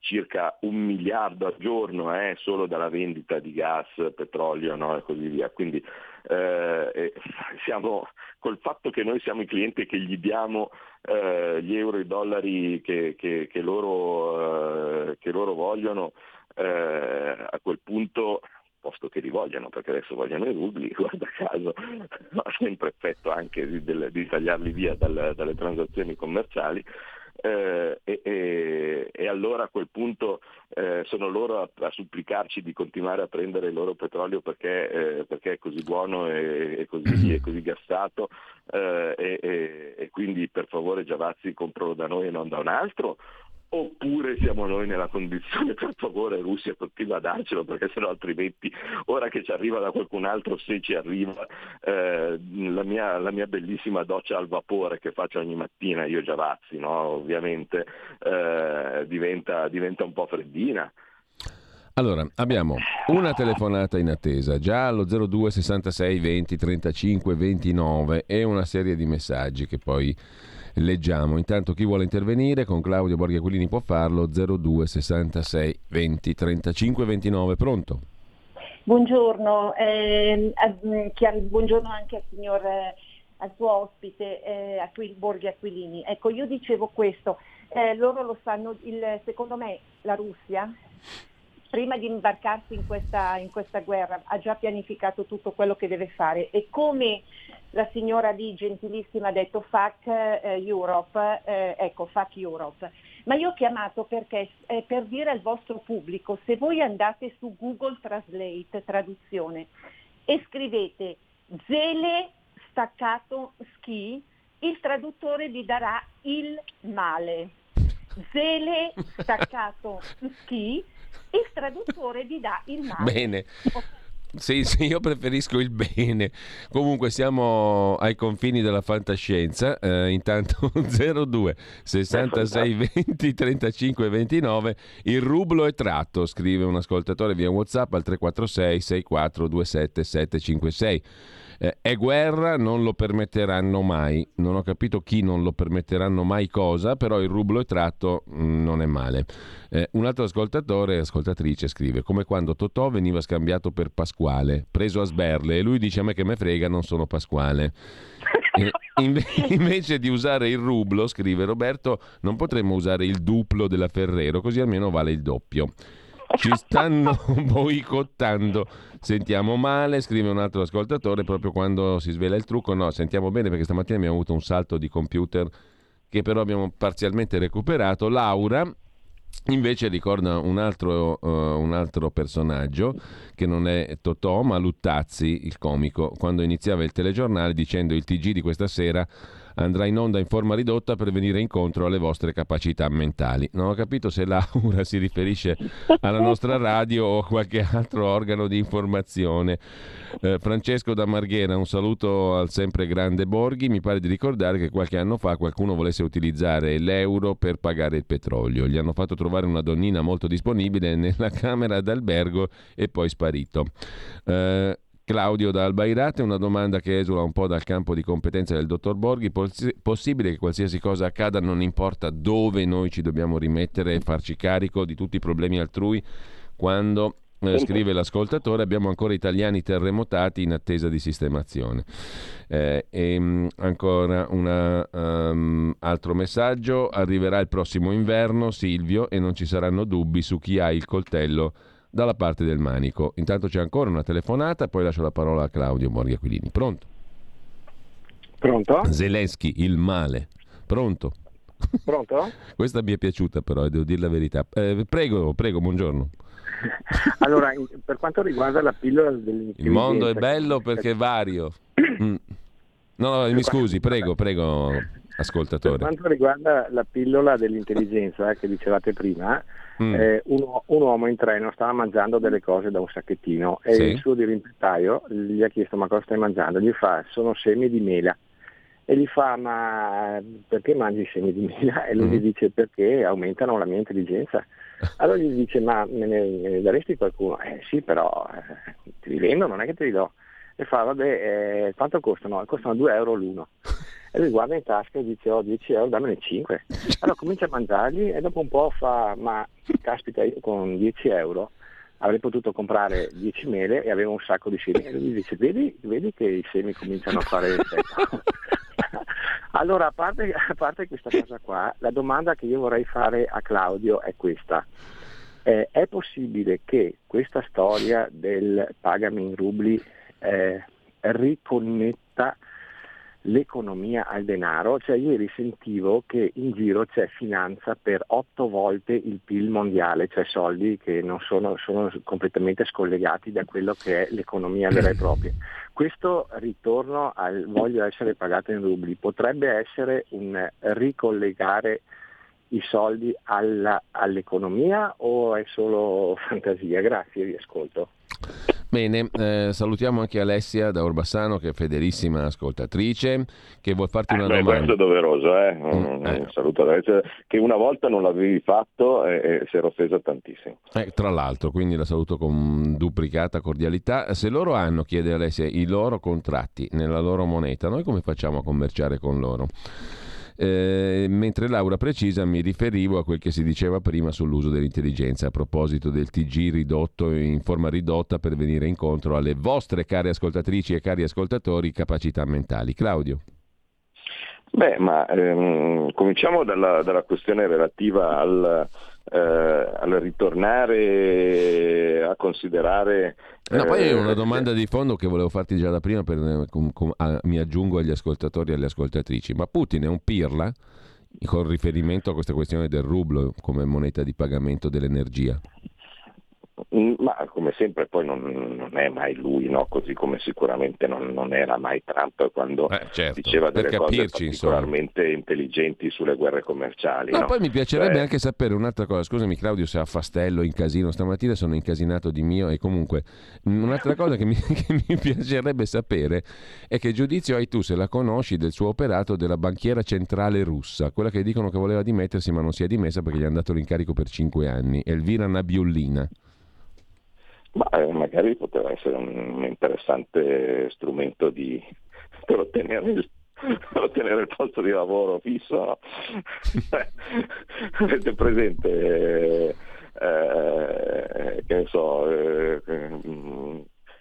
Speaker 2: circa un miliardo al giorno eh, solo dalla vendita di gas, petrolio no, e così via. Quindi eh, siamo, col fatto che noi siamo i clienti e che gli diamo eh, gli euro e i dollari che, che, che, loro, eh, che loro, vogliono, eh, a quel punto posto che li vogliano, perché adesso vogliono i rubli, guarda caso, ha sempre effetto anche di, di tagliarli via dal, dalle transazioni commerciali, eh, e, e, e, allora a quel punto eh, sono loro a, a, supplicarci di continuare a prendere il loro petrolio perché, eh, perché è così buono e, e così, è così gassato eh, e, quindi per favore Giavazzi compralo da noi e non da un altro oppure siamo noi nella condizione per favore Russia continua a darcelo perché sennò altrimenti ora che ci arriva da qualcun altro se ci arriva eh, la, mia, la, mia, bellissima doccia al vapore che faccio ogni mattina io Giavazzi no? ovviamente eh, diventa, diventa un po' freddina
Speaker 1: allora, abbiamo una telefonata in attesa, già allo 02 66 20 35 29 e una serie di messaggi che poi leggiamo. Intanto chi vuole intervenire con Claudio Borghi Aquilini può farlo 02 66 20 35 29. Pronto?
Speaker 4: Buongiorno, eh, buongiorno anche al signor eh, al suo ospite eh, Aquil, Borghi Aquilini. Ecco, io dicevo questo, eh, loro lo sanno, il, secondo me la Russia prima di imbarcarsi in questa, in questa, guerra ha già pianificato tutto quello che deve fare e come la signora lì gentilissima ha detto fuck eh, Europe, eh, ecco fuck Europe. Ma io ho chiamato perché eh, per dire al vostro pubblico, se voi andate su Google Translate, traduzione, e scrivete Zele staccato ski, il traduttore vi darà il male. Zele staccato ski, il traduttore vi dà il male.
Speaker 1: Bene. Sì, sì, io preferisco il bene. Comunque siamo ai confini della fantascienza. Eh, intanto 02 66 20 35 29 il rublo è tratto, scrive un ascoltatore via WhatsApp al 346 64 27 756. Eh, è guerra, non lo permetteranno mai. Non ho capito chi non lo permetteranno mai cosa, però il rublo è tratto mh, mm, non è male. Eh, un altro ascoltatore, ascoltatrice, scrive come quando Totò veniva scambiato per Pasquale, preso a sberle, e lui dice a me che me frega, non sono Pasquale. E, invece di usare il rublo, scrive Roberto, non potremmo usare il duplo della Ferrero, così almeno vale il doppio. Ci stanno boicottando. Sentiamo male, scrive un altro ascoltatore, proprio quando si svela il trucco. No, sentiamo bene perché stamattina abbiamo avuto un salto di computer che però abbiamo parzialmente recuperato. Laura Invece ricorda un altro, uh, un altro, personaggio che non è Totò ma Luttazzi, il comico, quando iniziava il telegiornale dicendo il TG di questa sera andrà in onda in forma ridotta per venire incontro alle vostre capacità mentali. Non ho capito se Laura si riferisce alla nostra radio o a qualche altro organo di informazione. Eh, Francesco da Marghera, un saluto al sempre grande Borghi. Mi pare di ricordare che qualche anno fa qualcuno volesse utilizzare l'euro per pagare il petrolio. Gli hanno fatto trovare una donnina molto disponibile nella camera d'albergo e poi sparito. Eh, Claudio da Albairate, una domanda che esula un po' dal campo di competenza del dottor Borghi. Poss- possibile che qualsiasi cosa accada, non importa dove noi ci dobbiamo rimettere e farci carico di tutti i problemi altrui, quando eh, scrive l'ascoltatore, abbiamo ancora italiani terremotati in attesa di sistemazione. Eh, e um, ancora un um, altro messaggio, arriverà il prossimo inverno, Silvio, e non ci saranno dubbi su chi ha il coltello dalla parte del manico. Intanto c'è ancora una telefonata, poi lascio la parola a Claudio Borghi Aquilini. Pronto?
Speaker 5: Pronto?
Speaker 1: Zelensky, il male. Pronto?
Speaker 5: Pronto?
Speaker 1: Questa mi è piaciuta però, devo dire la verità. Eh, prego, prego, buongiorno.
Speaker 5: allora, per quanto riguarda la pillola dell'intelligenza...
Speaker 1: Il mondo è bello perché è vario. Mm. No, no, mi scusi, prego, prego, ascoltatore.
Speaker 5: Per quanto riguarda la pillola dell'intelligenza che dicevate prima, mm. eh, un, un, uomo in treno stava mangiando delle cose da un sacchettino e sì. il suo dirimpetario gli ha chiesto ma cosa stai mangiando? Gli fa sono semi di mela e gli fa ma perché mangi semi di mela? E lui mm. gli dice perché aumentano la mia intelligenza. Allora gli dice ma me ne, me ne daresti qualcuno? Eh sì però eh, ti li vendo, non è che te li do. E fa vabbè eh, quanto costano? Costano 2 euro l'uno. E lui guarda in tasca e dice ho oh, 10 euro, dammene 5. Allora comincia a mangiarli e dopo un po' fa ma caspita io con 10 euro avrei potuto comprare 10 mele e avevo un sacco di semi. E lui dice vedi, vedi che i semi cominciano a fare effetto. allora a parte, a parte, questa cosa qua, la domanda che io vorrei fare a Claudio è questa. Eh, è possibile che questa storia del pagami in rubli eh, riconnetta l'economia al denaro, cioè ieri sentivo che in giro c'è finanza per otto volte il PIL mondiale, cioè soldi che non sono, sono completamente scollegati da quello che è l'economia vera e propria. Questo ritorno al voglio essere pagato in rubli potrebbe essere un ricollegare i soldi alla, all'economia o è solo fantasia? Grazie, vi ascolto.
Speaker 1: Bene, eh, salutiamo anche Alessia da Orbassano che è fedelissima ascoltatrice che vuol farti una
Speaker 2: eh,
Speaker 1: domanda.
Speaker 2: Questo è doveroso, eh? Mm, eh. Saluto Alessia che una volta non l'avevi fatto e, e si era offesa tantissimo.
Speaker 1: Eh, tra l'altro, quindi la saluto con duplicata cordialità. Se loro hanno, chiede Alessia, i loro contratti nella loro moneta, noi come facciamo a commerciare con loro? Eh, mentre Laura precisa mi riferivo a quel che si diceva prima sull'uso dell'intelligenza a proposito del TG ridotto in forma ridotta per venire incontro alle vostre care ascoltatrici e cari ascoltatori capacità mentali. Claudio.
Speaker 2: Beh, ma ehm, cominciamo dalla, dalla, questione relativa al, eh, al, ritornare a considerare...
Speaker 1: No, poi è una eh, domanda di fondo che volevo farti già da prima, per, com, com, a, mi aggiungo agli ascoltatori e alle ascoltatrici, ma Putin è un pirla con riferimento a questa questione del rublo come moneta di pagamento dell'energia?
Speaker 2: Come sempre poi non, non è mai lui, no? così come sicuramente non, non, era mai Trump quando
Speaker 1: eh, certo,
Speaker 2: diceva delle capirci, cose particolarmente insomma. intelligenti sulle guerre commerciali.
Speaker 1: Ma no? poi mi piacerebbe cioè... anche sapere un'altra cosa, scusami Claudio se affastello in casino, stamattina sono incasinato di mio e comunque un'altra cosa che mi, che mi piacerebbe sapere è che giudizio hai tu se la conosci del suo operato della banchiera centrale russa, quella che dicono che voleva dimettersi ma non si è dimessa perché gli hanno dato l'incarico per cinque anni, Elvira Nabiullina.
Speaker 2: Ma eh, magari poteva essere un interessante strumento di, per, ottenere il, ottenere il posto di lavoro fisso. Avete presente, eh, eh, che ne so, eh,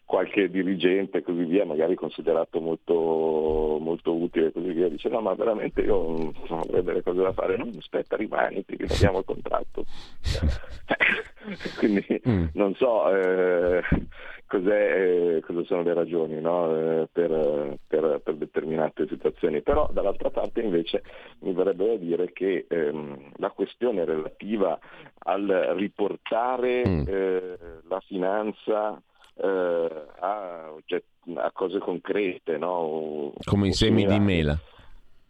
Speaker 2: qualche dirigente e così via, magari considerato molto, molto utile e così via, dice no ma veramente io non avrei delle cose da fare, no aspetta rimani, ti rinnoviamo il contratto. Quindi mm. non so eh, eh, cosa sono le ragioni no? eh, per, per, per, determinate situazioni, però dall'altra parte invece mi verrebbe da dire che ehm, la questione relativa al riportare mm. eh, la finanza eh, a, a, cose concrete. No?
Speaker 1: Come i semi di mela.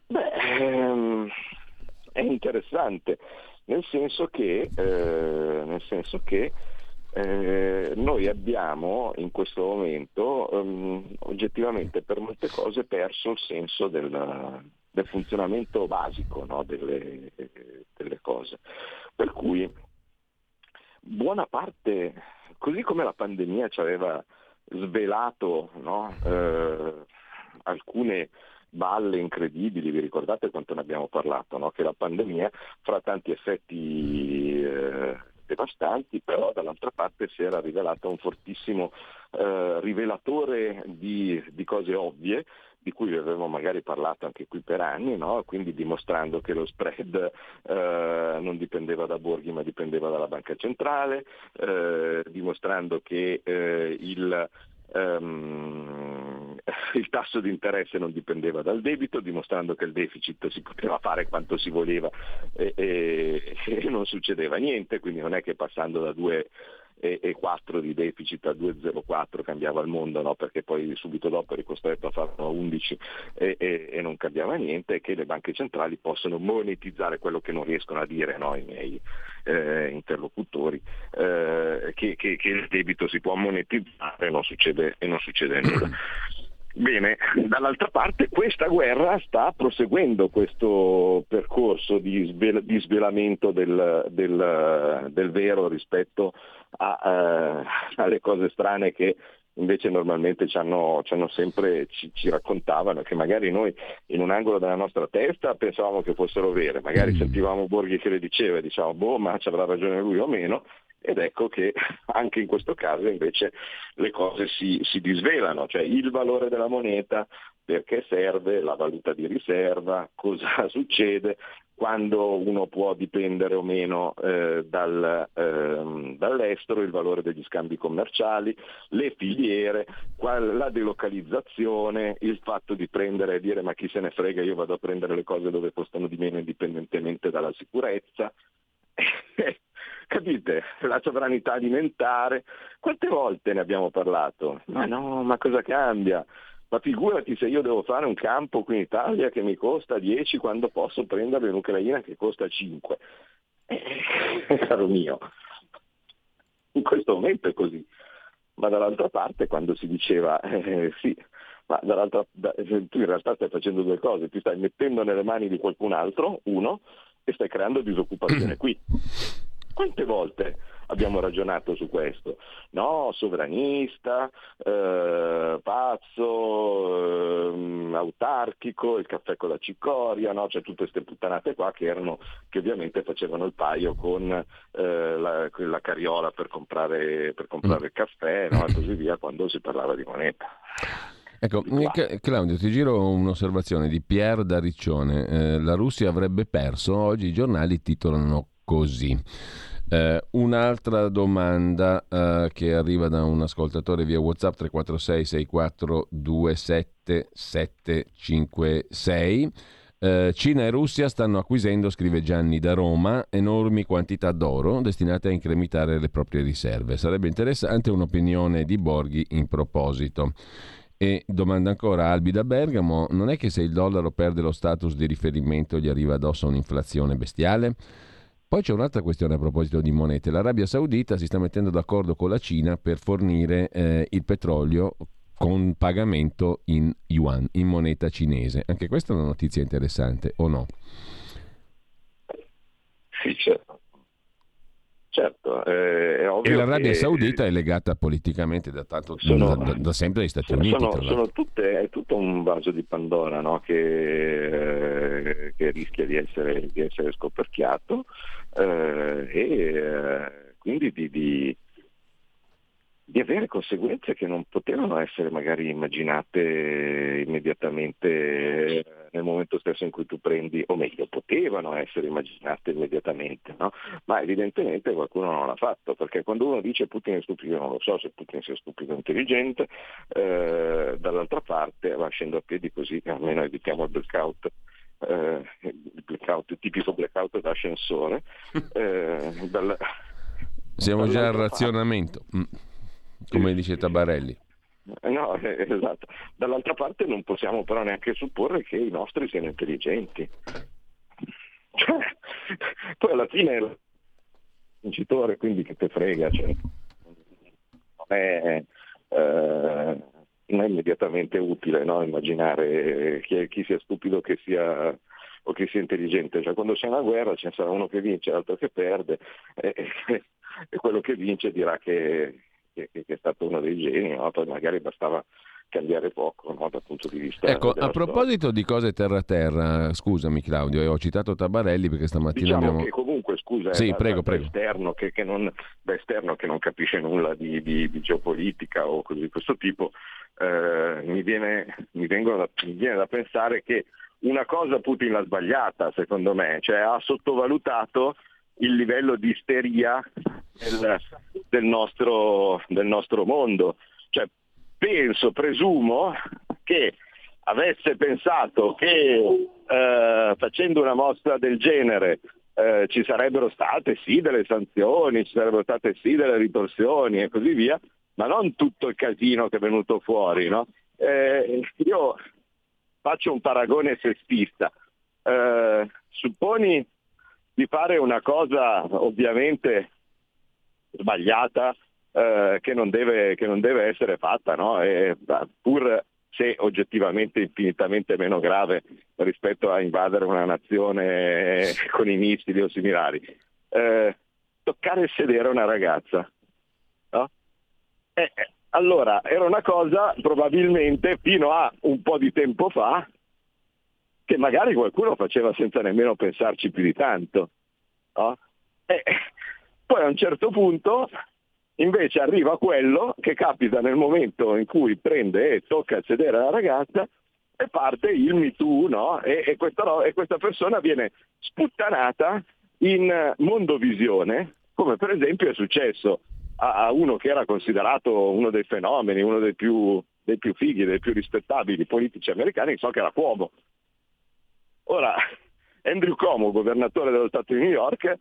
Speaker 2: Beh, ehm, è interessante, nel senso che, eh, nel senso che eh, noi abbiamo in questo momento um, oggettivamente per molte cose perso il senso del, del funzionamento basico no? delle, delle, cose. Per cui buona parte così come la pandemia ci aveva svelato no? eh, alcune balle incredibili, vi ricordate quanto ne abbiamo parlato, no? che la pandemia fra tanti effetti eh, devastanti, però dall'altra parte si era rivelata un fortissimo eh, rivelatore di, di, cose ovvie di cui avevamo magari parlato anche qui per anni, no? quindi dimostrando che lo spread eh, non dipendeva da Borghi ma dipendeva dalla banca centrale, eh, dimostrando che eh, il, um, il tasso di interesse non dipendeva dal debito, dimostrando che il deficit si poteva fare quanto si voleva e, e, e non succedeva niente, quindi non è che passando da due e, e 4 di deficit a 2,04 cambiava il mondo, no? perché poi subito dopo eri costretto a farlo a 11 e, e, e, non cambiava niente, che le banche centrali possono monetizzare quello che non riescono a dire no? i miei eh, interlocutori, eh, che, che, che, il debito si può monetizzare non succede, e non succede nulla. Bene, dall'altra parte questa guerra sta proseguendo questo percorso di, svel- di svelamento del, del, del, vero rispetto a, uh, alle cose strane che invece normalmente ci hanno, ci hanno sempre, ci, ci, raccontavano, che magari noi in un angolo della nostra testa pensavamo che fossero vere, magari mm. sentivamo Borghi che le diceva e diciamo boh ma ci avrà ragione lui o meno, ed ecco che anche in questo caso invece le cose si, si disvelano, cioè il valore della moneta, perché serve, la valuta di riserva, cosa succede, quando uno può dipendere o meno eh, dal, eh, dall'estero, il valore degli scambi commerciali, le filiere, la delocalizzazione, il fatto di prendere e dire ma chi se ne frega io vado a prendere le cose dove costano di meno indipendentemente dalla sicurezza. Capite? La sovranità alimentare. Quante volte ne abbiamo parlato? Ma no, ma cosa cambia? Ma figurati se io devo fare un campo qui in Italia che mi costa 10 quando posso prendere un'Ucraina che costa 5. Eh, caro mio, in questo momento è così. Ma dall'altra parte quando si diceva eh, sì, ma dall'altra, da, tu in realtà stai facendo due cose, ti stai mettendo nelle mani di qualcun altro, uno, e stai creando disoccupazione qui. Quante volte abbiamo ragionato su questo? No, sovranista, eh, pazzo, eh, autarchico, il caffè con la cicoria, no? cioè tutte queste puttanate qua che, erano, che ovviamente facevano il paio con eh, la, la, carriola per comprare, per comprare il caffè no? e così via quando si parlava di moneta.
Speaker 1: Ecco, Claudio, ti giro un'osservazione di Pierre da Riccione. Eh, la Russia avrebbe perso, oggi i giornali titolano così. Eh, un'altra domanda eh, che arriva da un ascoltatore via WhatsApp 346 64 27 756. Eh, Cina e Russia stanno acquisendo, scrive Gianni da Roma, enormi quantità d'oro destinate a incrementare le proprie riserve. Sarebbe interessante un'opinione di Borghi in proposito. E domanda ancora Albi da Bergamo, non è che se il dollaro perde lo status di riferimento gli arriva addosso un'inflazione bestiale? Poi c'è un'altra questione a proposito di monete. L'Arabia Saudita si sta mettendo d'accordo con la Cina per fornire eh, il petrolio con pagamento in yuan, in moneta cinese. Anche questa è una notizia interessante, o no?
Speaker 2: Sì, certo. Certo, eh, è ovvio
Speaker 1: e l'Arabia
Speaker 2: che...
Speaker 1: Saudita è legata politicamente da, tanto, sono, da, da sempre agli Stati
Speaker 2: sono,
Speaker 1: Uniti.
Speaker 2: Sono, sono tutte, è tutto un vaso di Pandora no? che, eh, che, rischia di essere, di essere scoperchiato eh, e eh, quindi di, di di avere conseguenze che non potevano essere magari immaginate immediatamente nel momento stesso in cui tu prendi, o meglio, potevano essere immaginate immediatamente, no? ma evidentemente qualcuno non l'ha fatto, perché quando uno dice Putin è stupido, non lo so se Putin sia stupido o intelligente, eh, dall'altra parte va scendo a piedi così almeno evitiamo il blackout. Eh, il blackout, il tipico blackout d'ascensore. Eh, dal,
Speaker 1: Siamo già al razionamento. Mm come dice Tabarelli.
Speaker 2: Eh, no, esatto. Dall'altra parte non possiamo però neanche supporre che i nostri siano intelligenti. Cioè, poi alla fine è il vincitore, quindi che te frega. Cioè, non, è, eh, non, è, immediatamente utile no? immaginare chi, chi, sia stupido che sia, o chi sia intelligente. Cioè, quando c'è una guerra ce ne sarà uno che vince l'altro che perde e, e quello che vince dirà che che, che, è stato uno dei geni, no? poi magari bastava cambiare poco no? dal punto di vista
Speaker 1: ecco a proposito
Speaker 2: storia.
Speaker 1: di cose terra terra scusami Claudio eh, ho citato Tabarelli perché stamattina
Speaker 2: diciamo
Speaker 1: abbiamo
Speaker 2: che comunque scusa
Speaker 1: sì,
Speaker 2: da,
Speaker 1: prego, prego.
Speaker 2: Esterno, che, che non, da esterno che non capisce nulla di, di, di geopolitica o cose di questo tipo eh, mi, viene, mi, da, mi viene da pensare che una cosa Putin l'ha sbagliata secondo me cioè ha sottovalutato il livello di isteria del, del, nostro, del nostro, mondo. Cioè, penso, presumo che avesse pensato che eh, facendo una mostra del genere eh, ci sarebbero state sì delle sanzioni, ci sarebbero state sì delle ritorsioni e così via, ma non tutto il casino che è venuto fuori. No? Eh, io faccio un paragone sestista. Eh, supponi di fare una cosa ovviamente sbagliata eh, che, non deve, che, non deve, essere fatta, no? e, pur se oggettivamente infinitamente meno grave rispetto a invadere una nazione con i missili o similari. Eh, toccare il sedere a una ragazza. No? Eh, allora, era una cosa probabilmente fino a un po' di tempo fa che magari qualcuno faceva senza nemmeno pensarci più di tanto. No? E poi a un certo punto invece arriva quello che capita nel momento in cui prende e tocca sedere alla ragazza e parte il Me Too, no? e, e, questa, e questa persona viene sputtanata in mondovisione, come per esempio è successo a, uno che era considerato uno dei fenomeni, uno dei più, dei più fighi, dei più rispettabili politici americani, so che era Cuomo. Ora, Andrew Cuomo, governatore dello Stato di New York,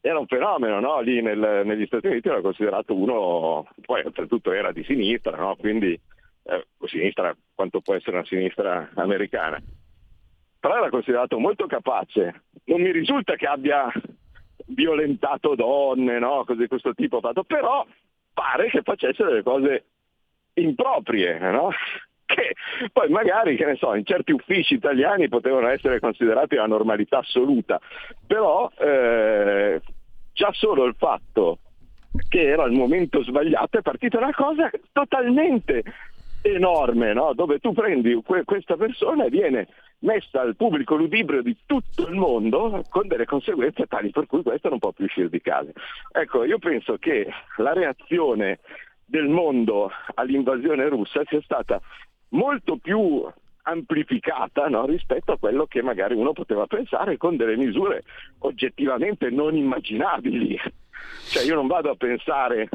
Speaker 2: era un fenomeno, no? lì nel, negli Stati Uniti era considerato uno, poi oltretutto era di sinistra, no? quindi eh, sinistra quanto può essere una sinistra americana, però era considerato molto capace, non mi risulta che abbia violentato donne, no? cose di questo tipo, fatto, però pare che facesse delle cose improprie, no? Che poi magari, che ne so, in certi uffici italiani potevano essere considerati una normalità assoluta, però eh, già solo il fatto che era il momento sbagliato è partita una cosa totalmente enorme, no? dove tu prendi que- questa persona e viene messa al pubblico ludibrio di tutto il mondo con delle conseguenze tali per cui questo non può più uscire di casa. Ecco, io penso che la reazione del mondo all'invasione russa sia stata molto più amplificata no? rispetto a quello che magari uno poteva pensare con delle misure oggettivamente non immaginabili. Cioè io non vado a pensare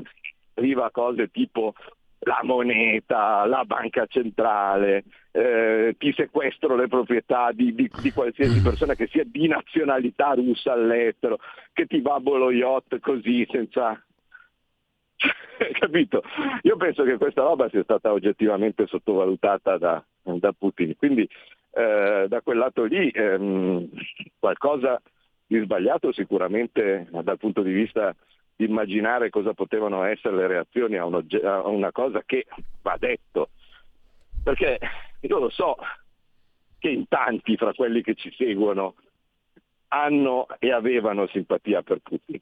Speaker 2: arriva a cose tipo la moneta, la banca centrale, eh, ti sequestro le proprietà di, di, di, qualsiasi persona che sia di nazionalità russa all'estero, che ti babbo lo yacht così senza... Capito? Io penso che questa roba sia stata oggettivamente sottovalutata da, da Putin, quindi eh, da quel lato lì ehm, qualcosa di sbagliato sicuramente dal punto di vista di immaginare cosa potevano essere le reazioni a, a una cosa che va detto. Perché io lo so che in tanti fra quelli che ci seguono hanno e avevano simpatia per Putin.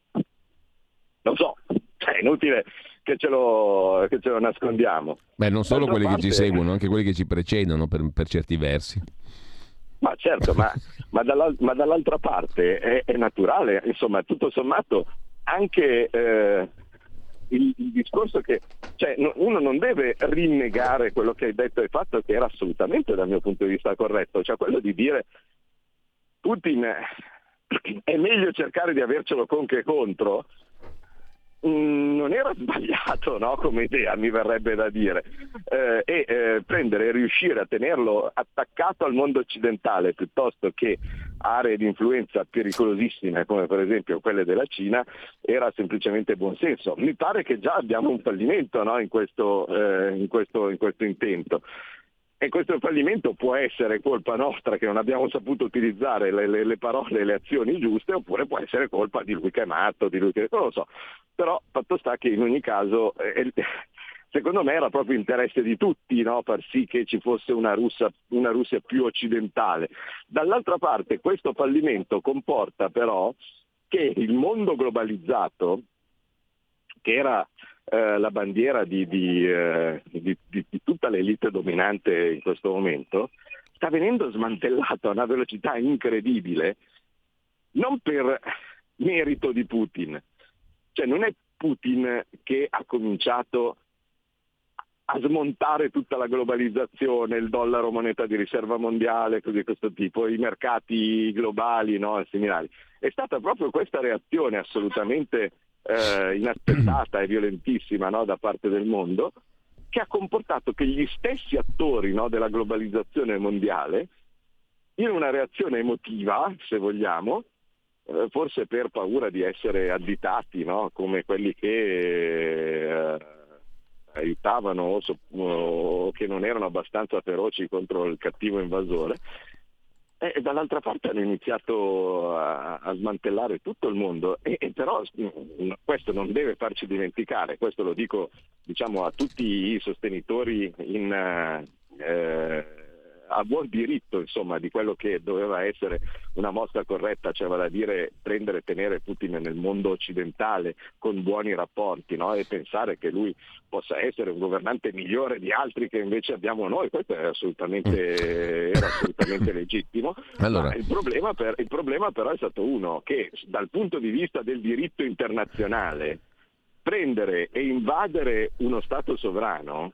Speaker 2: Lo so, cioè, è inutile che ce, lo, che ce lo nascondiamo.
Speaker 1: Beh, non solo quelli parte... che ci seguono, anche quelli che ci precedono per, per certi versi.
Speaker 2: Ma certo, ma, ma, dall'al- ma dall'altra parte è, è, naturale, insomma, tutto sommato anche eh, il, il, discorso che cioè, no, uno non deve rinnegare quello che hai detto e fatto, che era assolutamente dal mio punto di vista corretto, cioè quello di dire Putin è meglio cercare di avercelo con che contro, non era sbagliato no? come idea, mi verrebbe da dire, eh, e eh, prendere e riuscire a tenerlo attaccato al mondo occidentale piuttosto che aree di influenza pericolosissime come per esempio quelle della Cina era semplicemente buonsenso. Mi pare che già abbiamo un fallimento no? in, questo, eh, in, questo, in questo intento. E questo fallimento può essere colpa nostra che non abbiamo saputo utilizzare le, le, le parole e le azioni giuste, oppure può essere colpa di lui che è matto, di lui che... non lo so. Però fatto sta che in ogni caso eh, secondo me era proprio interesse di tutti no? far sì che ci fosse una, Russia, una Russia più occidentale. Dall'altra parte questo fallimento comporta però che il mondo globalizzato, che era eh, la bandiera di, di, eh, di, di, tutta l'elite dominante in questo momento, sta venendo smantellato a una velocità incredibile, non per merito di Putin, cioè non è Putin che ha cominciato a smontare tutta la globalizzazione, il dollaro moneta di riserva mondiale, cose di questo tipo, i mercati globali no, similari. È stata proprio questa reazione assolutamente eh, inaspettata e violentissima no, da parte del mondo, che ha comportato che gli stessi attori no, della globalizzazione mondiale, in una reazione emotiva, se vogliamo, eh, forse per paura di essere additati no, come quelli che eh, aiutavano o, che non erano abbastanza feroci contro il cattivo invasore, e dall'altra parte hanno iniziato a, a smantellare tutto il mondo, e, e, però mm, questo non deve farci dimenticare, questo lo dico diciamo, a tutti i sostenitori in, eh, a buon diritto insomma, di quello che doveva essere una mossa corretta, cioè vale a dire prendere e tenere Putin nel mondo occidentale con buoni rapporti no? e pensare che lui possa essere un governante migliore di altri che invece abbiamo noi, questo assolutamente, era assolutamente legittimo. Allora. Il, problema per, il problema però è stato uno che dal punto di vista del diritto internazionale prendere e invadere uno Stato sovrano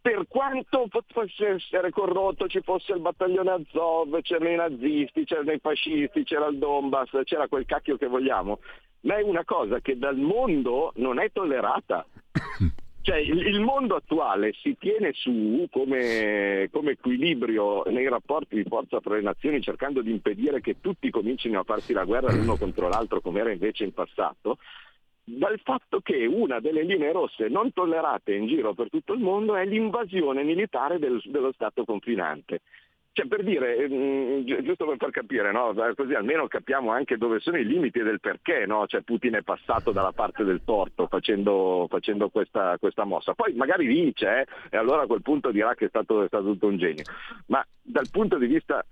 Speaker 2: per quanto potesse essere corrotto, ci fosse il battaglione Azov, c'erano i nazisti, c'erano i fascisti, c'era il Donbass, c'era quel cacchio che vogliamo, ma è una cosa che dal mondo non è tollerata. Cioè, il, mondo attuale si tiene su come, come, equilibrio nei rapporti di forza tra le nazioni, cercando di impedire che tutti comincino a farsi la guerra l'uno contro l'altro, come era invece in passato, dal fatto che una delle linee rosse non tollerate in giro per tutto il mondo è l'invasione militare del, dello Stato confinante. Cioè per dire, mh, mm, giusto per far capire, no? così almeno capiamo anche dove sono i limiti del perché no? cioè Putin è passato dalla parte del torto facendo, facendo questa, questa, mossa. Poi magari vince eh? e allora a quel punto dirà che è stato, è stato tutto un genio. Ma dal punto di vista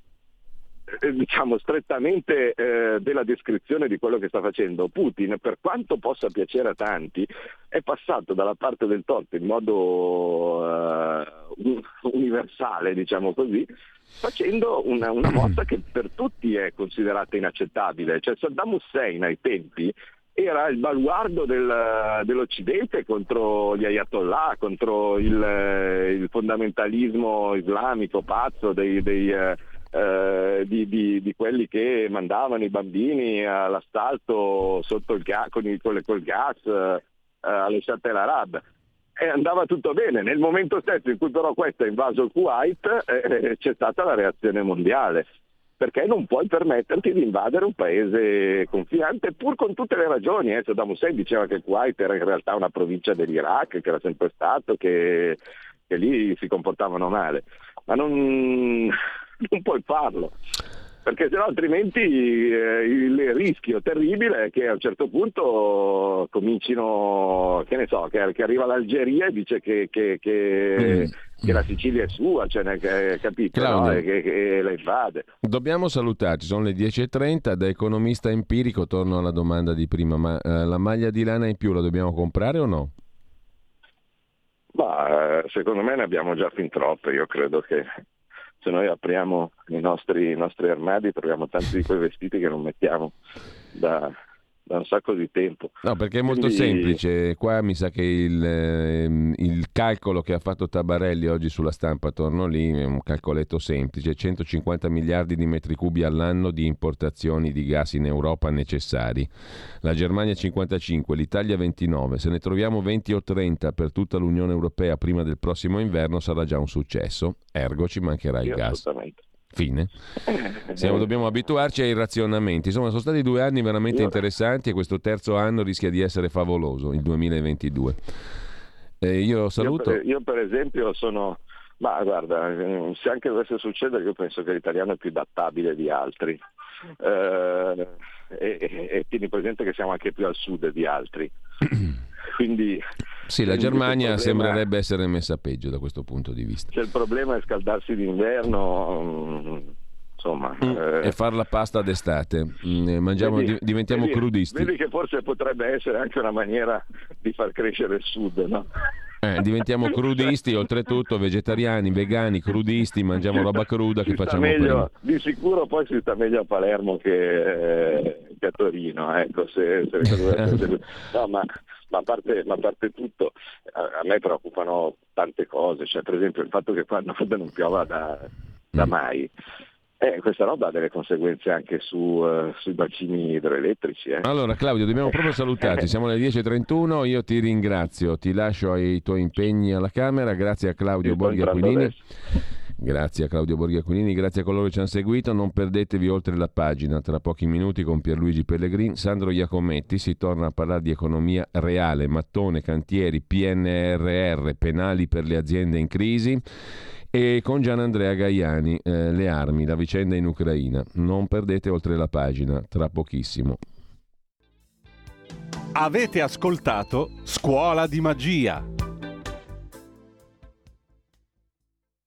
Speaker 2: diciamo strettamente eh, della descrizione di quello che sta facendo Putin, per quanto possa piacere a tanti, è passato dalla parte del torto in modo uh, universale, diciamo così, facendo una, una, mossa che per tutti è considerata inaccettabile. Cioè Saddam Hussein ai tempi era il baluardo del, dell'Occidente contro gli ayatollah, contro il, il fondamentalismo islamico pazzo dei, dei uh, eh, di, di, di, quelli che mandavano i bambini all'assalto sotto il ga- con il, col, col gas eh, alle Shattel Arab. e andava tutto bene. Nel momento stesso in cui però questo ha invaso il Kuwait eh, c'è stata la reazione mondiale perché non puoi permetterti di invadere un paese confinante pur con tutte le ragioni. Eh. Saddam Hussein diceva che Kuwait era in realtà una provincia dell'Iraq, che era sempre stato, che, che lì si comportavano male, ma non, non puoi farlo perché sennò altrimenti eh, il rischio terribile è che a un certo punto comincino, che ne so, che, che arriva l'Algeria e dice che, che, che, mm. la Sicilia è sua, cioè, ne, capito, no? e che, la invade.
Speaker 1: Dobbiamo salutarci, sono le 10.30, da economista empirico torno alla domanda di prima, ma eh, la maglia di lana in più la dobbiamo comprare o no?
Speaker 2: Ma, eh, secondo me ne abbiamo già fin troppe, io credo che se noi apriamo i nostri, i nostri armadi troviamo tanti di quei vestiti che non mettiamo da, da un sacco di tempo.
Speaker 1: No, perché è molto Quindi... semplice. Qua mi sa che il, ehm, il, calcolo che ha fatto Tabarelli oggi sulla stampa attorno lì è un calcoletto semplice: 150 miliardi di metri cubi all'anno di importazioni di gas in Europa necessari. La Germania 55, l'Italia 29. Se ne troviamo 20 o 30 per tutta l'Unione Europea prima del prossimo inverno sarà già un successo. Ergo ci mancherà il gas. Assolutamente. Fine. Siamo, dobbiamo abituarci ai razionamenti. Insomma, sono stati due anni veramente interessanti e questo terzo anno rischia di essere favoloso, il 2022. Eh, io saluto.
Speaker 2: Io per, io per esempio sono... Ma guarda, se anche dovesse succedere, io penso che l'italiano è più adattabile di altri. Eh, e, e, e tieni presente che siamo anche più al sud di altri. Quindi,
Speaker 1: sì, la Germania problema, sembrerebbe essere messa peggio da questo punto di vista.
Speaker 2: Se il problema è scaldarsi d'inverno, mm, insomma...
Speaker 1: Mm, eh, e fare la pasta d'estate, mm, mangiamo, vedi, diventiamo
Speaker 2: vedi,
Speaker 1: crudisti.
Speaker 2: Vedi che forse potrebbe essere anche una maniera di far crescere il sud, no?
Speaker 1: Eh, diventiamo crudisti, oltretutto vegetariani, vegani, crudisti, mangiamo roba cruda che facciamo
Speaker 2: meglio, Di sicuro poi si sta meglio a Palermo che, eh, che a Torino, ecco, se, se no, ma, ma, a parte, ma, a parte, tutto, a, a, me preoccupano tante cose, cioè, per esempio il fatto che qua non piova da, da mm. mai. Eh, questa roba ha delle conseguenze anche su, uh, sui bacini idroelettrici. Eh.
Speaker 1: Allora Claudio, dobbiamo proprio salutarti, siamo alle 10.31, io ti ringrazio, ti lascio ai tuoi impegni alla Camera, grazie a Claudio Borghi Aquilini. Grazie a Claudio Borghi Aquilini, grazie a coloro che ci hanno seguito. Non perdetevi oltre la pagina, tra pochi minuti con Pierluigi Pellegrin, Sandro Iacometti. Si torna a parlare di economia reale, mattone, cantieri, PNRR, penali per le aziende in crisi e con Gian Andrea Gaiani, eh, le armi, la vicenda in Ucraina. Non perdete oltre la pagina, tra pochissimo.
Speaker 3: Avete ascoltato Scuola di Magia